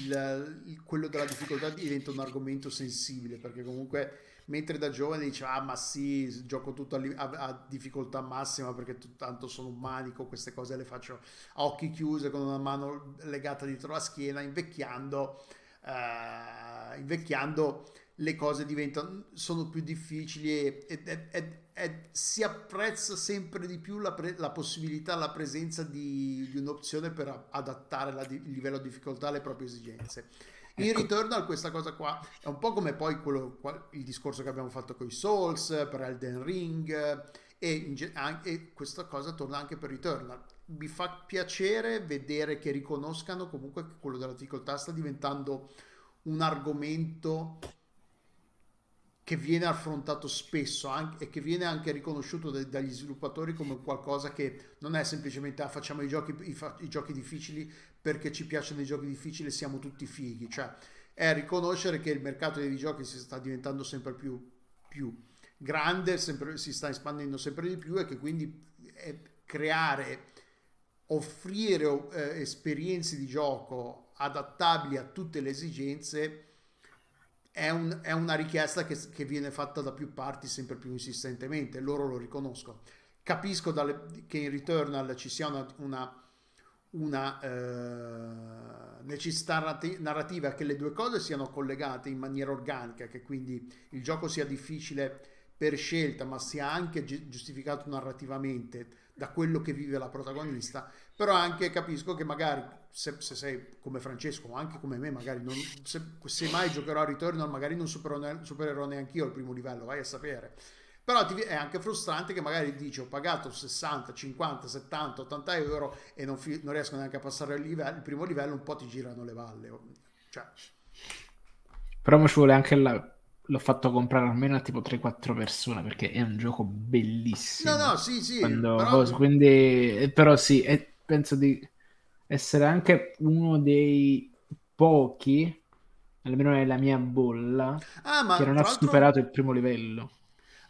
il, il, quello della difficoltà diventa un argomento sensibile perché comunque mentre da giovane diceva ah ma sì gioco tutto a, a, a difficoltà massima perché tanto sono un manico queste cose le faccio a occhi chiusi con una mano legata dietro la schiena invecchiando uh, invecchiando le cose diventano sono più difficili e, e, e, e si apprezza sempre di più la, pre, la possibilità, la presenza di, di un'opzione per adattare la, il livello di difficoltà alle proprie esigenze. In ecco. Returnal questa cosa qua è un po' come poi quello, il discorso che abbiamo fatto con i Souls, per Elden Ring e, e questa cosa torna anche per Returnal. Mi fa piacere vedere che riconoscano comunque che quello della difficoltà sta diventando un argomento che viene affrontato spesso anche, e che viene anche riconosciuto da, dagli sviluppatori come qualcosa che non è semplicemente ah, facciamo i giochi, i, i giochi difficili perché ci piacciono i giochi difficili e siamo tutti fighi, cioè è riconoscere che il mercato dei videogiochi si sta diventando sempre più, più grande, sempre, si sta espandendo sempre di più e che quindi è creare, offrire eh, esperienze di gioco adattabili a tutte le esigenze è, un, è una richiesta che, che, viene fatta da più parti sempre più insistentemente, loro lo riconoscono. Capisco dalle, che in Returnal ci sia una, una, una eh, necessità narrati- narrativa che le due cose siano collegate in maniera organica, che quindi il gioco sia difficile per scelta, ma sia anche gi- giustificato narrativamente da quello che vive la protagonista, però anche capisco che magari se, se sei come Francesco o anche come me, magari non, se, se mai giocherò a Returnal, magari non supererò, supererò neanche io il primo livello, vai a sapere. Però ti- è anche frustrante che magari dici ho pagato 60, 50, 70, 80 euro e non, fi- non riesco neanche a passare il, livello, il primo livello, un po' ti girano le valle. Cioè, Però mo ci vuole anche la... L'ho fatto comprare almeno a tipo 3-4 persone perché è un gioco bellissimo. no, no, sì, sì, Quando- però- Quindi, eh, però sì, e penso di essere anche uno dei pochi, almeno nella mia bolla, Ah, che non ha superato il primo livello.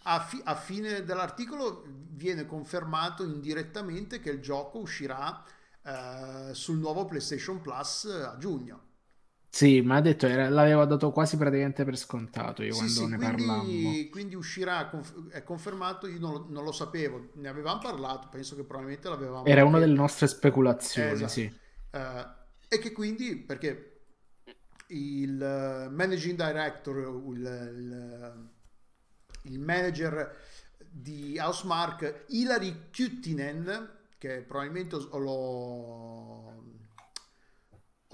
A, fi- a fine dell'articolo viene confermato indirettamente che il gioco uscirà eh, sul nuovo PlayStation Plus a giugno. Sì, ma ha detto, era- l'avevo dato quasi praticamente per scontato io Sì, quando sì, ne parlammo. quindi, quindi uscirà, conf- è confermato, io non, lo- non lo sapevo, ne avevamo parlato, penso che probabilmente l'avevamo... Era una delle nostre speculazioni, Esatto. sì. Eh, e che quindi, perché il eh, managing director, il, il- il manager di Housemark, Hilary Kyttinen, che probabilmente l'ho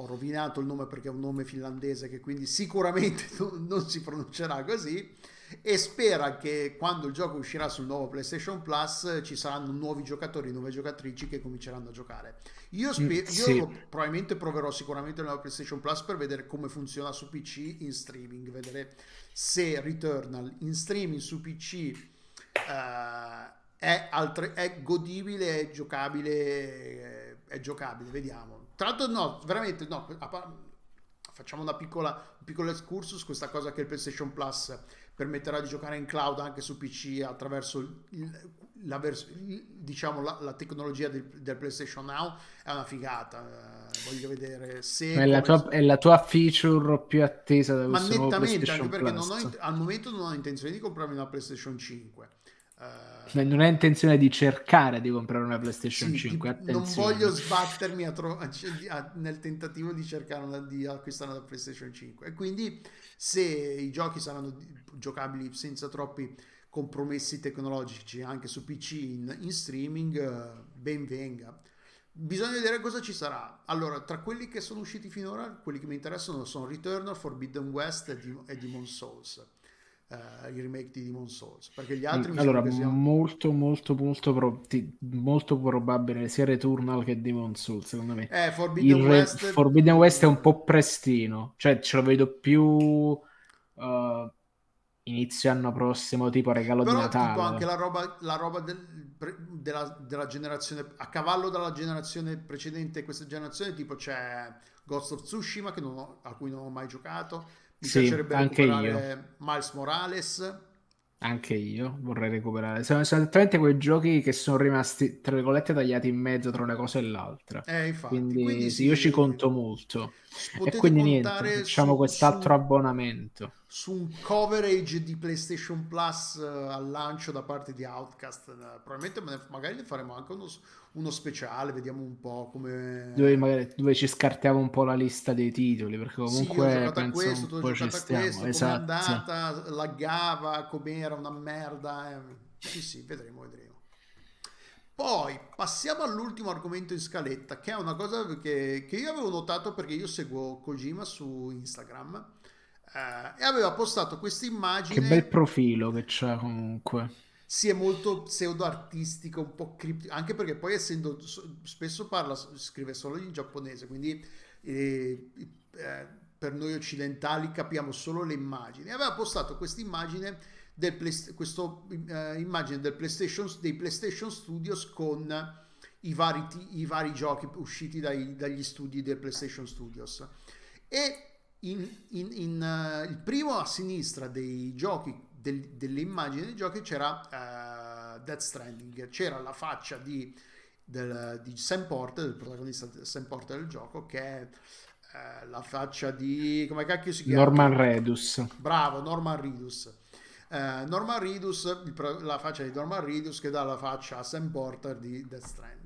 ho rovinato il nome perché è un nome finlandese che quindi sicuramente (laughs) non, non si pronuncerà così e spera che quando il gioco uscirà sul nuovo PlayStation Plus ci saranno nuovi giocatori, nuove giocatrici che cominceranno a giocare. Io, spe- Mm, io sì. lo- probabilmente proverò sicuramente il nuovo PlayStation Plus per vedere come funziona su PC in streaming, vedere se Returnal in streaming su PC eh, è, altre- è godibile, è giocabile, è giocabile, vediamo. Tra l'altro no, veramente no, facciamo una piccola, un piccolo excursus, questa cosa che il PlayStation Plus permetterà di giocare in cloud anche su PC attraverso il- la, vers- diciamo, la, la tecnologia del, del PlayStation Now è una figata. eh, voglio vedere se... È la, tua, è la tua feature più attesa da ma questo nuovo nettamente, anche perché ho al momento non ho intenzione di comprarmi una PlayStation 5. Eh, Non hai intenzione di cercare di comprare una PlayStation sì, 5, tipo, non attenzione. voglio sbattermi a tro- a- a- nel tentativo di cercare una, di acquistare una PlayStation 5 e quindi se i giochi saranno giocabili senza troppi compromessi tecnologici anche su PC in, in streaming eh, ben venga. Bisogna vedere cosa ci sarà. Allora tra quelli che sono usciti finora quelli che mi interessano sono Returnal, Forbidden West e, e Demon Souls eh, il remake di Demon Souls perché gli altri mi allora, siano molto, molto, molto, pro- ti- molto probabile sia Returnal che Demon Souls, secondo me. eh, Forbidden Re- West Forbidden West è un po' prestino, cioè ce lo vedo più eh, inizio anno prossimo, tipo regalo di Però Natale. tipo anche la roba, la roba del- pre- della, della generazione a cavallo dalla generazione precedente e questa generazione tipo c'è Ghost of Tsushima ho- a cui non ho mai giocato mi Sì, piacerebbe anche recuperare Miles Morales Anche io vorrei recuperare. Sono, sono esattamente quei giochi che sono rimasti, tra virgolette, tagliati in mezzo tra una cosa e l'altra. eh, infatti, Quindi, quindi sì, io ci conto molto. e quindi niente, facciamo su- quest'altro su- abbonamento. Su un coverage di PlayStation Plus eh, al lancio da parte di Outcast. Eh, probabilmente me ne- magari ne faremo anche uno, uno speciale, vediamo un po' come... Dove, magari, dove ci scartiamo un po' la lista dei titoli, perché Sì, comunque a penso questo, tu hai giocato a stiamo. questo, com'è Esatto. andata, laggava, com'era, una merda. eh. Sì, sì, vedremo, vedremo. Poi passiamo all'ultimo argomento in scaletta, che è una cosa che, che io avevo notato perché io seguo Kojima su Instagram eh, e aveva postato questa immagine. Che bel profilo che c'ha comunque. Sì, è molto pseudo artistico, un po' criptico, anche perché poi essendo spesso parla, scrive solo in giapponese, quindi eh, eh, per noi occidentali capiamo solo le immagini. Aveva postato questa immagine del play, questo, eh, immagine del PlayStation, dei PlayStation Studios con i vari, i vari giochi usciti dai, dagli studi del PlayStation Studios. E in, in, in uh, il primo a sinistra dei giochi del, delle immagini dei giochi c'era uh, Death Stranding, c'era la faccia di, del, di Sam Porter, del protagonista Sam Porter del gioco, che è uh, la faccia di come cacchio si chiama? Norman Redus. Bravo, Norman Reedus. Uh, Norman Reedus, il, la faccia di Norman Reedus che dà la faccia a Sam Porter di Death Stranding.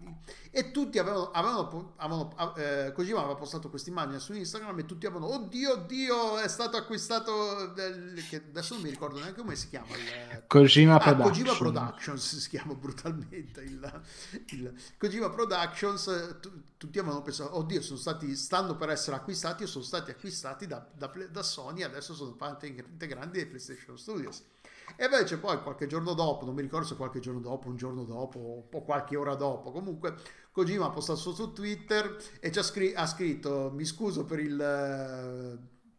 E tutti avevano, avevano, avevano eh, Kojima aveva postato questa immagine su Instagram e tutti avevano oddio oddio è stato acquistato del, che adesso non mi ricordo neanche come si chiama il, Kojima, ah, Production. Kojima Productions si chiama brutalmente il, il Kojima Productions t- tutti avevano pensato oddio sono stati stanno per essere acquistati o sono stati acquistati da, da, da Sony adesso sono parte integranti dei PlayStation Studios e invece poi qualche giorno dopo, non mi ricordo se qualche giorno dopo, un giorno dopo o qualche ora dopo, comunque Kojima ha postato su Twitter e scr- ha scritto mi scuso per il,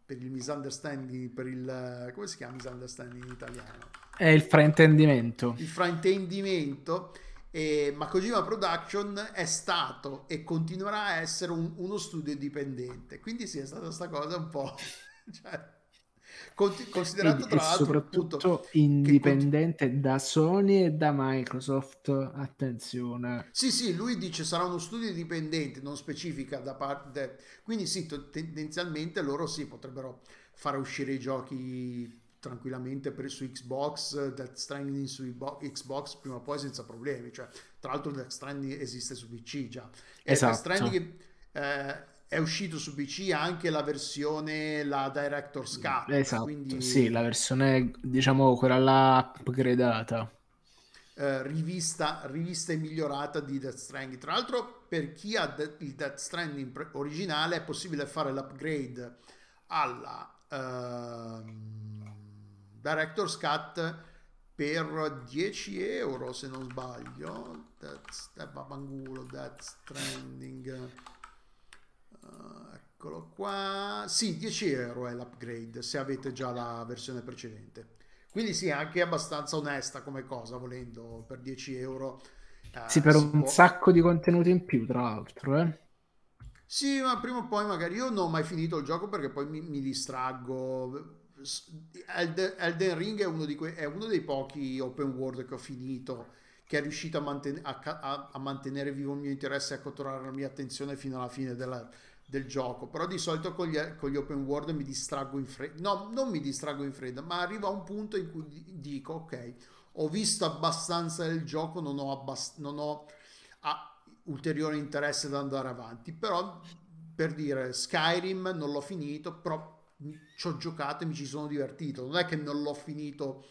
per il misunderstanding, per il... come si chiama misunderstanding in italiano? È il fraintendimento. Il fraintendimento. E, ma Kojima Production è stato e continuerà a essere un, uno studio dipendente. Quindi sì, è stata questa cosa un po'... (laughs) cioè, considerato tra l'altro soprattutto appunto, indipendente che... da Sony e da Microsoft attenzione. Sì sì lui dice sarà uno studio indipendente non specifica da parte quindi sì tendenzialmente loro sì potrebbero fare uscire i giochi tranquillamente per, su Xbox Death Stranding su Xbox prima o poi senza problemi. Cioè tra l'altro Death Stranding esiste su PC già. E esatto. Death Stranding eh, è uscito su PC anche la versione, la Director's Cut. Esatto, quindi, sì, la versione, diciamo, quella là upgradata. Eh, rivista, rivista e migliorata di Death Stranding. Tra l'altro, per chi ha de- il Death Stranding originale, è possibile fare l'upgrade alla uh, Director's Cut per 10 euro, se non sbaglio. Death, eh, Death Stranding Uh, eccolo qua. Sì, 10 euro è l'upgrade se avete già la versione precedente. Quindi sì, anche abbastanza onesta come cosa, volendo, per 10 euro. Uh, sì, per un può... sacco di contenuti in più, tra l'altro, eh. Sì, ma prima o poi magari io non ho mai finito il gioco perché poi mi, mi distraggo. Elden, Elden Ring è uno, que- è uno, dei pochi open world che ho finito che è riuscito a, manten- a, a, a mantenere vivo il mio interesse e a catturare la mia attenzione fino alla fine della, del gioco, però di solito con gli, con gli open world mi distraggo in fretta, no, non mi distraggo in fretta, ma arriva un punto in cui dico ok, ho visto abbastanza del gioco, non ho, abbast- non ho ah, ulteriore interesse ad andare avanti, però per dire Skyrim non l'ho finito, però ci ho giocato e mi ci sono divertito, non è che non l'ho finito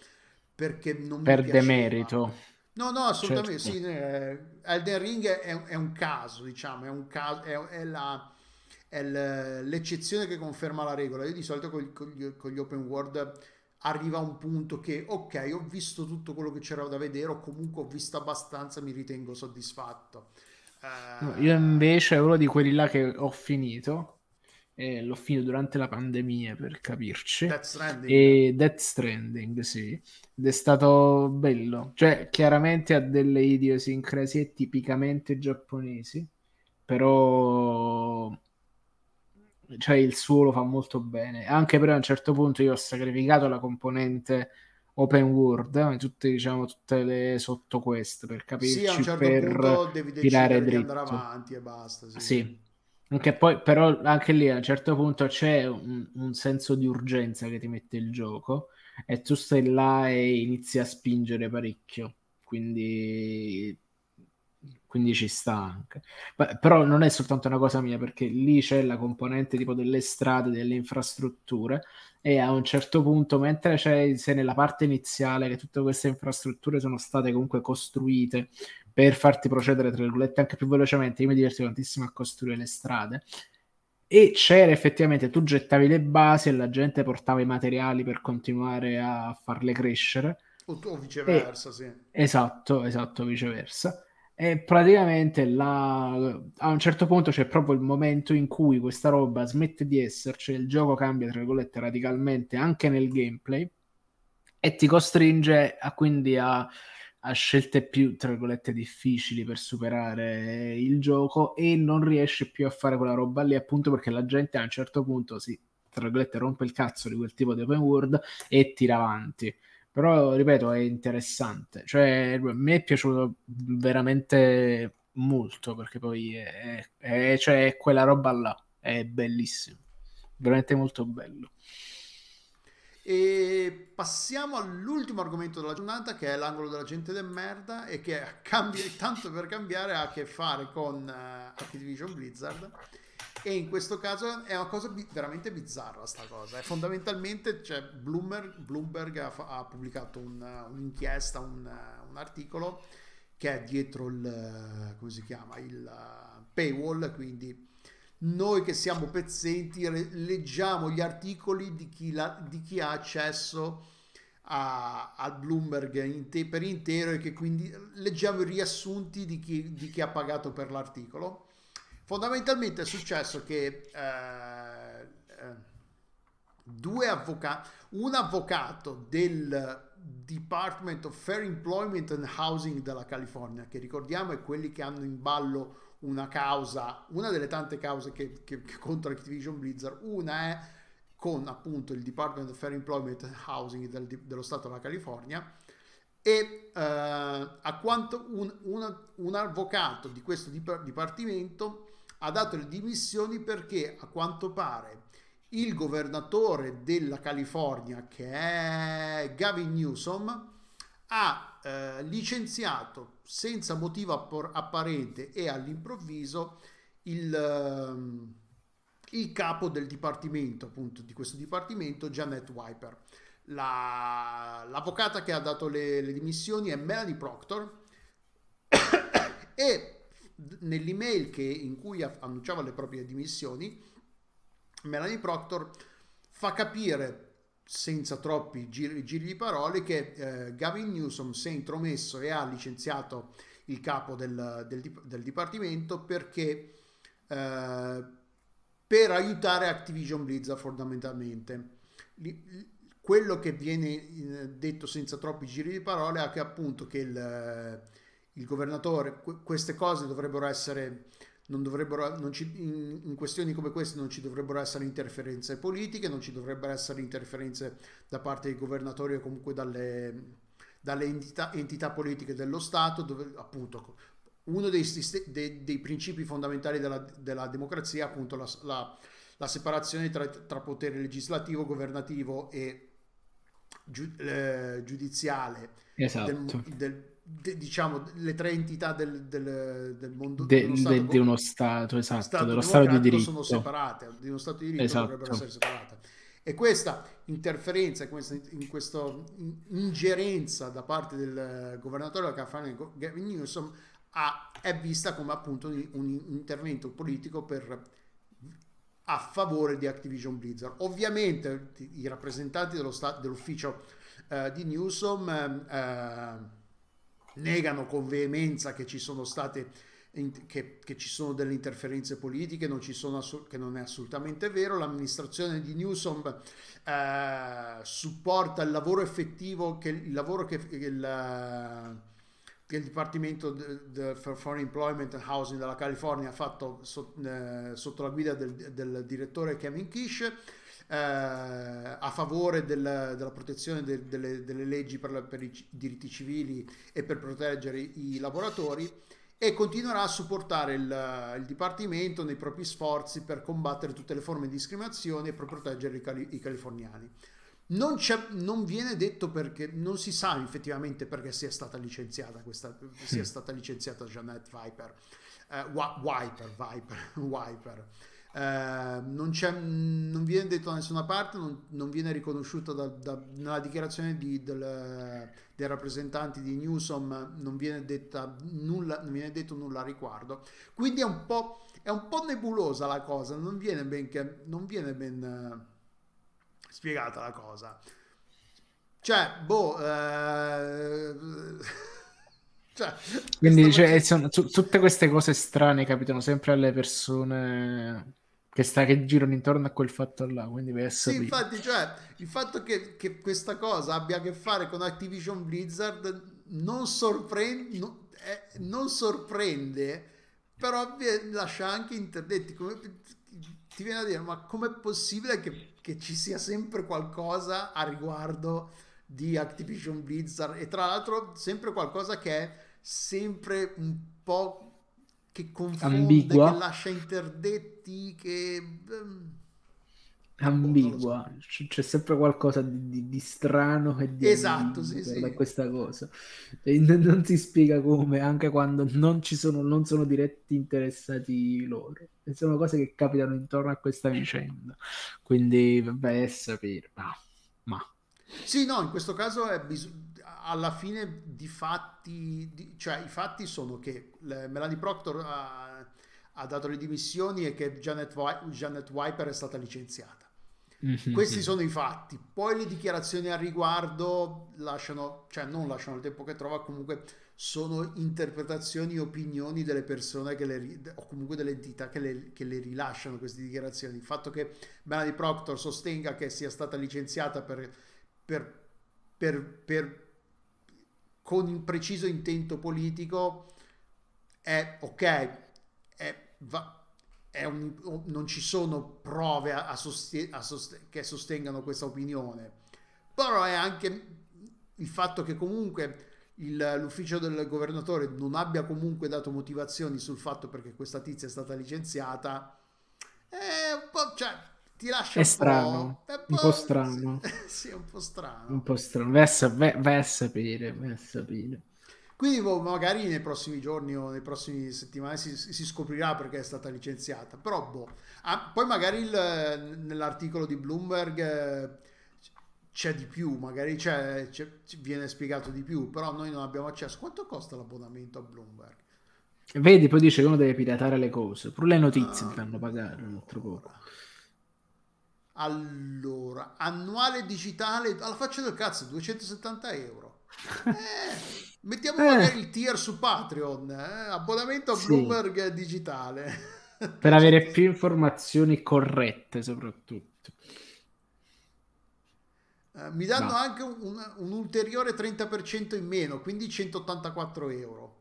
perché non per mi demerito. No, no, assolutamente certo. sì. Eh, Elden Ring è, è, un caso, diciamo, è un caso, è, è la è l'eccezione che conferma la regola. Io di solito con gli, con gli open world arriva un punto che ok, ho visto tutto quello che c'era da vedere, o comunque ho visto abbastanza, mi ritengo soddisfatto. No, io invece è uno di quelli là che ho finito. E l'ho finito durante la pandemia per capirci. Death Stranding. E Death Stranding, sì. Ed è stato bello. Cioè, chiaramente ha delle idiosincrasie tipicamente giapponesi, però cioè il suo lo fa molto bene. Anche però a un certo punto io ho sacrificato la componente open world, eh, tutte, diciamo, tutte le sottoquest per capirci sì, a un certo per punto devi tirare dritto. andare avanti e basta. Sì. sì. Anche poi, però, anche lì a un certo punto c'è un, un, senso di urgenza che ti mette il gioco e tu stai là e inizi a spingere parecchio. Quindi quindi ci sta anche. Beh, però non è soltanto una cosa mia, perché lì c'è la componente tipo delle strade, delle infrastrutture, e a un certo punto, mentre c'è se nella parte iniziale che tutte queste infrastrutture sono state comunque costruite per farti procedere, tra virgolette, anche più velocemente, io mi diverto tantissimo a costruire le strade, e c'era effettivamente, tu gettavi le basi e la gente portava i materiali per continuare a farle crescere. O, o viceversa, e, sì. Esatto, esatto, viceversa e praticamente la... a un certo punto c'è proprio il momento in cui questa roba smette di esserci, il gioco cambia tra virgolette radicalmente anche nel gameplay e ti costringe a, quindi a, a scelte più tra virgolette difficili per superare il gioco e non riesci più a fare quella roba lì appunto perché la gente a un certo punto si tra virgolette rompe il cazzo di quel tipo di open world e tira avanti però, ripeto, è interessante. Cioè, a me è piaciuto veramente molto perché poi è, è, cioè, è quella roba là. È bellissimo. Veramente molto bello. E passiamo all'ultimo argomento della giornata che è l'angolo della gente del merda e che cambia, tanto per cambiare ha a che fare con uh, Activision Blizzard e in questo caso è una cosa bi- veramente bizzarra sta cosa e fondamentalmente cioè, Bloomberg, Bloomberg ha, fa- ha, pubblicato un, un'inchiesta un, un, articolo che è dietro il come si chiama il uh, paywall quindi noi che siamo pezzenti leggiamo gli articoli di chi, la, di chi ha accesso a, Bloomberg in te, per intero e che quindi leggiamo i riassunti di chi, di chi ha pagato per l'articolo. Fondamentalmente è successo che eh, eh, due avvocati, un avvocato del Department of Fair Employment and Housing della California, che ricordiamo è quelli che hanno in ballo una causa, una delle tante cause che, che, che contro Activision Blizzard, una è con appunto il Department of Fair Employment and Housing del, dello Stato della California e uh, a quanto un, una, un, avvocato di questo dipartimento ha dato le dimissioni perché a quanto pare il governatore della California che è Gavin Newsom ha eh, licenziato senza motivo apparente e all'improvviso il, ehm, il, capo del dipartimento, appunto di questo dipartimento, Janet Wiper. La, l'avvocata che ha dato le, le dimissioni è Melanie Proctor (coughs) e nell'email che, in cui annunciava le proprie dimissioni, Melanie Proctor fa capire senza troppi giri, giri di parole che eh, Gavin Newsom si è intromesso e ha licenziato il capo del, del, del dipartimento perché eh, per aiutare Activision Blizzard fondamentalmente. Quello che viene eh, detto senza troppi giri di parole è che appunto che il, il governatore queste cose dovrebbero essere non dovrebbero, non ci, in, in, questioni come queste non ci dovrebbero essere interferenze politiche, non ci dovrebbero essere interferenze da parte dei governatori o comunque dalle, dalle entità, entità, politiche dello Stato, dove appunto uno dei, dei, dei principi fondamentali della, della democrazia è appunto la, la, la separazione tra, tra, potere legislativo, governativo e giu, eh, giudiziale esatto. del, del de, diciamo le tre entità del, del, del mondo de, dello stato, di uno stato esatto stato dello stato di diritto. sono separate di uno stato di diritto esatto. dovrebbero essere separate. E questa interferenza questa in questo ingerenza da parte del governatore della California Gavin Newsom ha, è vista come appunto un, un intervento politico per a favore di Activision Blizzard. Ovviamente i rappresentanti dello stato, dell'ufficio uh, di Newsom uh, negano con veemenza che ci sono state che, che, ci sono delle interferenze politiche, non sono, che non è assolutamente vero. L'amministrazione di Newsom eh, supporta il lavoro effettivo, che il lavoro che, che il, che il Dipartimento for Foreign Employment and Housing della California ha fatto eh, sotto la guida del, del direttore Kevin Kish eh, a favore del, della protezione de, delle, delle, leggi per, la, per, i diritti civili e per proteggere i, lavoratori e continuerà a supportare il, il, Dipartimento nei propri sforzi per combattere tutte le forme di discriminazione e per proteggere i, cali, i californiani. Non, non, viene detto perché non si sa effettivamente perché sia stata licenziata questa sia stata licenziata Janet Viper uh, Viper Viper (laughs) Viper eh, non, non, viene detto da nessuna parte, non, non viene riconosciuto da, da, nella dichiarazione di, del, dei rappresentanti di Newsom, non viene, detta nulla, non viene detto nulla a riguardo. Quindi è un po', è un po nebulosa la cosa, non viene ben, non viene ben uh, spiegata la cosa. Cioè, boh... Uh, (laughs) Cioè, Quindi cioè, sono, tutte queste cose strane capitano sempre alle persone che, sta, che girano intorno a quel fatto là. Quindi per sì, infatti, cioè, il fatto che, che, questa cosa abbia a che fare con Activision Blizzard non sorprende, non, eh, non sorprende però lascia anche interdetti. Come, ti viene a dire, ma com'è possibile che, che ci sia sempre qualcosa a riguardo di Activision Blizzard? E tra l'altro, sempre qualcosa che è sempre un po' che confonde, Ambigua. che lascia interdetti, che... Ehm, ambigua, C- c'è sempre qualcosa di, di- di strano e di Esatto, sì, ambiguo sì. da questa cosa. E non si spiega come, anche quando non ci sono, non sono diretti interessati loro. E sono cose che capitano intorno a questa vicenda. Quindi, vabbè, è sapere. Ma, ma. Sì, no, in questo caso è bis- alla fine di fatti, di- cioè i fatti sono che le- Melanie Proctor ha, ha dato le dimissioni e che Janet, Janet Wiper è stata licenziata. Mhm. Questi sono i fatti. Poi le dichiarazioni al riguardo lasciano, cioè non lasciano il tempo che trova, comunque sono interpretazioni e opinioni delle persone che le, o comunque delle entità che le, che le rilasciano queste dichiarazioni. Il fatto che Melanie Proctor sostenga che sia stata licenziata per, per, per, per- con un preciso intento politico è ok, è, va- è un- non ci sono prove a- a soste- a soste- che sostengano questa opinione, però è anche il fatto che comunque il- l'ufficio del governatore non abbia comunque dato motivazioni sul fatto perché questa tizia è stata licenziata, è un po', cioè, ti lascia È un po', strano, è un po' strano. (laughs) Sì, è un po' strano. Un po' strano. Vai a, sa- vai- a sapere, vai a sapere. Quindi boh, magari nei prossimi giorni o nei prossimi settimane si, si scoprirà perché è stata licenziata. Però boh. Ah, poi magari il- nell'articolo di Bloomberg eh, c'è di più, magari c'è, c'è- viene spiegato di più, però noi non abbiamo accesso. Quanto costa l'abbonamento a Bloomberg? Vedi, poi dice che uno deve piratare le cose. Pure le notizie Ah, ti fanno pagare un altro poco. Allora, annuale digitale, alla faccia del cazzo, 270 euro. (laughs) Eh, mettiamo Eh. magari il tier su Patreon, eh, abbonamento a Sì. Bloomberg digitale. Per avere più informazioni corrette, soprattutto. Eh, mi danno Va. anche un, un- un ulteriore 30% in meno, quindi 184 euro.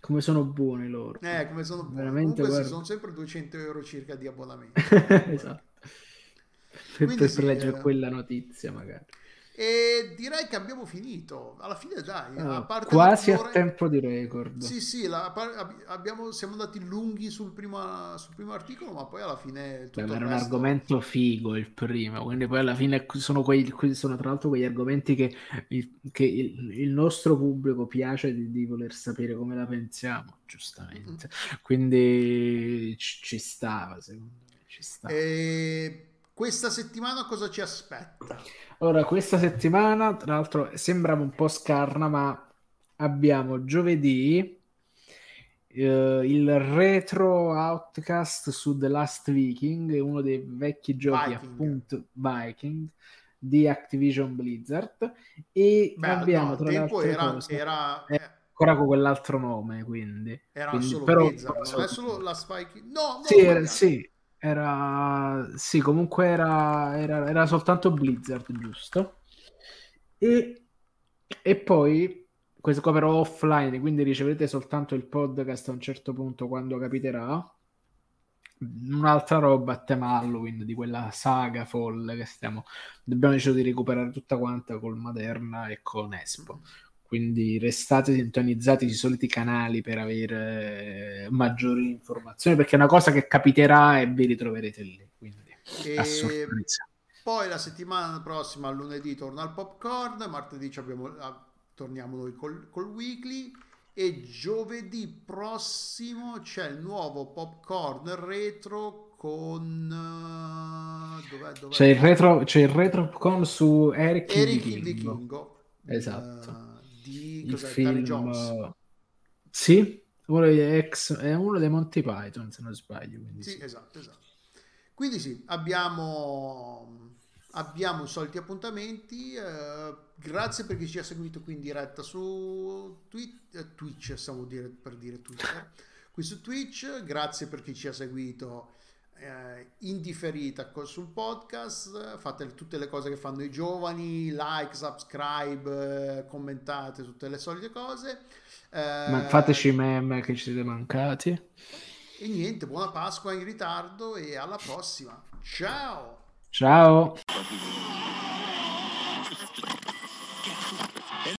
Come sono buoni loro. Eh, come sono buoni. Veramente, Comunque guarda. sono sempre 200 euro circa di abbonamento. (laughs) esatto. Per, per sì, leggere eh. quella notizia, magari. E direi che abbiamo finito. Alla fine, dai, a Ah, parte quasi a tempo di record. Sì, sì, la- abbiamo- siamo andati lunghi sul primo, sul primo articolo, ma poi alla fine tutto Beh, era un resto- argomento figo il primo, quindi poi alla fine sono, quei, que- sono tra l'altro quegli argomenti che, il, che il- il nostro pubblico piace di, di voler sapere come la pensiamo, giustamente. Quindi ci, ci stava, secondo me, ci stava. E questa settimana cosa ci aspetta? Allora, questa settimana, tra l'altro, sembrava un po' scarna, ma abbiamo giovedì eh, il retro Outcast su The Last Viking, uno dei vecchi giochi Viking. appunto Viking di Activision Blizzard e Beh, abbiamo no, tra altre era, cose era, Eh, ancora con quell'altro nome, quindi, era quindi- solo però- Blizzard, non è solo la Spike. No, no, sì, era, sì, era, sì, comunque era, era, era soltanto Blizzard, giusto? E, e poi, questo qua però offline, quindi riceverete soltanto il podcast a un certo punto quando capiterà. Un'altra roba a tema Halloween di quella saga folle che stiamo. Abbiamo deciso di recuperare tutta quanta col Maderna e con Espo. Quindi restate sintonizzati sui soliti canali per avere maggiori informazioni, perché è una cosa che capiterà e vi ritroverete lì. Quindi E a sorpresa. poi la settimana prossima, lunedì, torna al popcorn, martedì ci abbiamo- ah, torniamo noi col, col weekly e giovedì prossimo c'è il nuovo popcorn retro con... eh, dov'è, dov'è? C'è il retro, c'è il retro con su Eric, Eric Vichingo. Vichingo. Esatto. eh, di Il cos'è, film, Jones. eh, sì, uno ex, è uno dei Monty Python, se non sbaglio. Quindi Sì, sì. esatto, esatto. Quindi sì, abbiamo, abbiamo i soliti appuntamenti. eh, grazie per chi ci ha seguito qui in diretta su Twi- eh, Twitch, stavo dire, per dire Twitter. Qui su Twitch, grazie per chi ci ha seguito eh, in differita co- sul podcast. Fate tutte le cose che fanno i giovani, like, subscribe, eh, commentate, tutte le solite cose. Eh, Ma fateci meme che ci siete mancati. e niente, buona Pasqua in ritardo e alla prossima. Ciao! Ciao.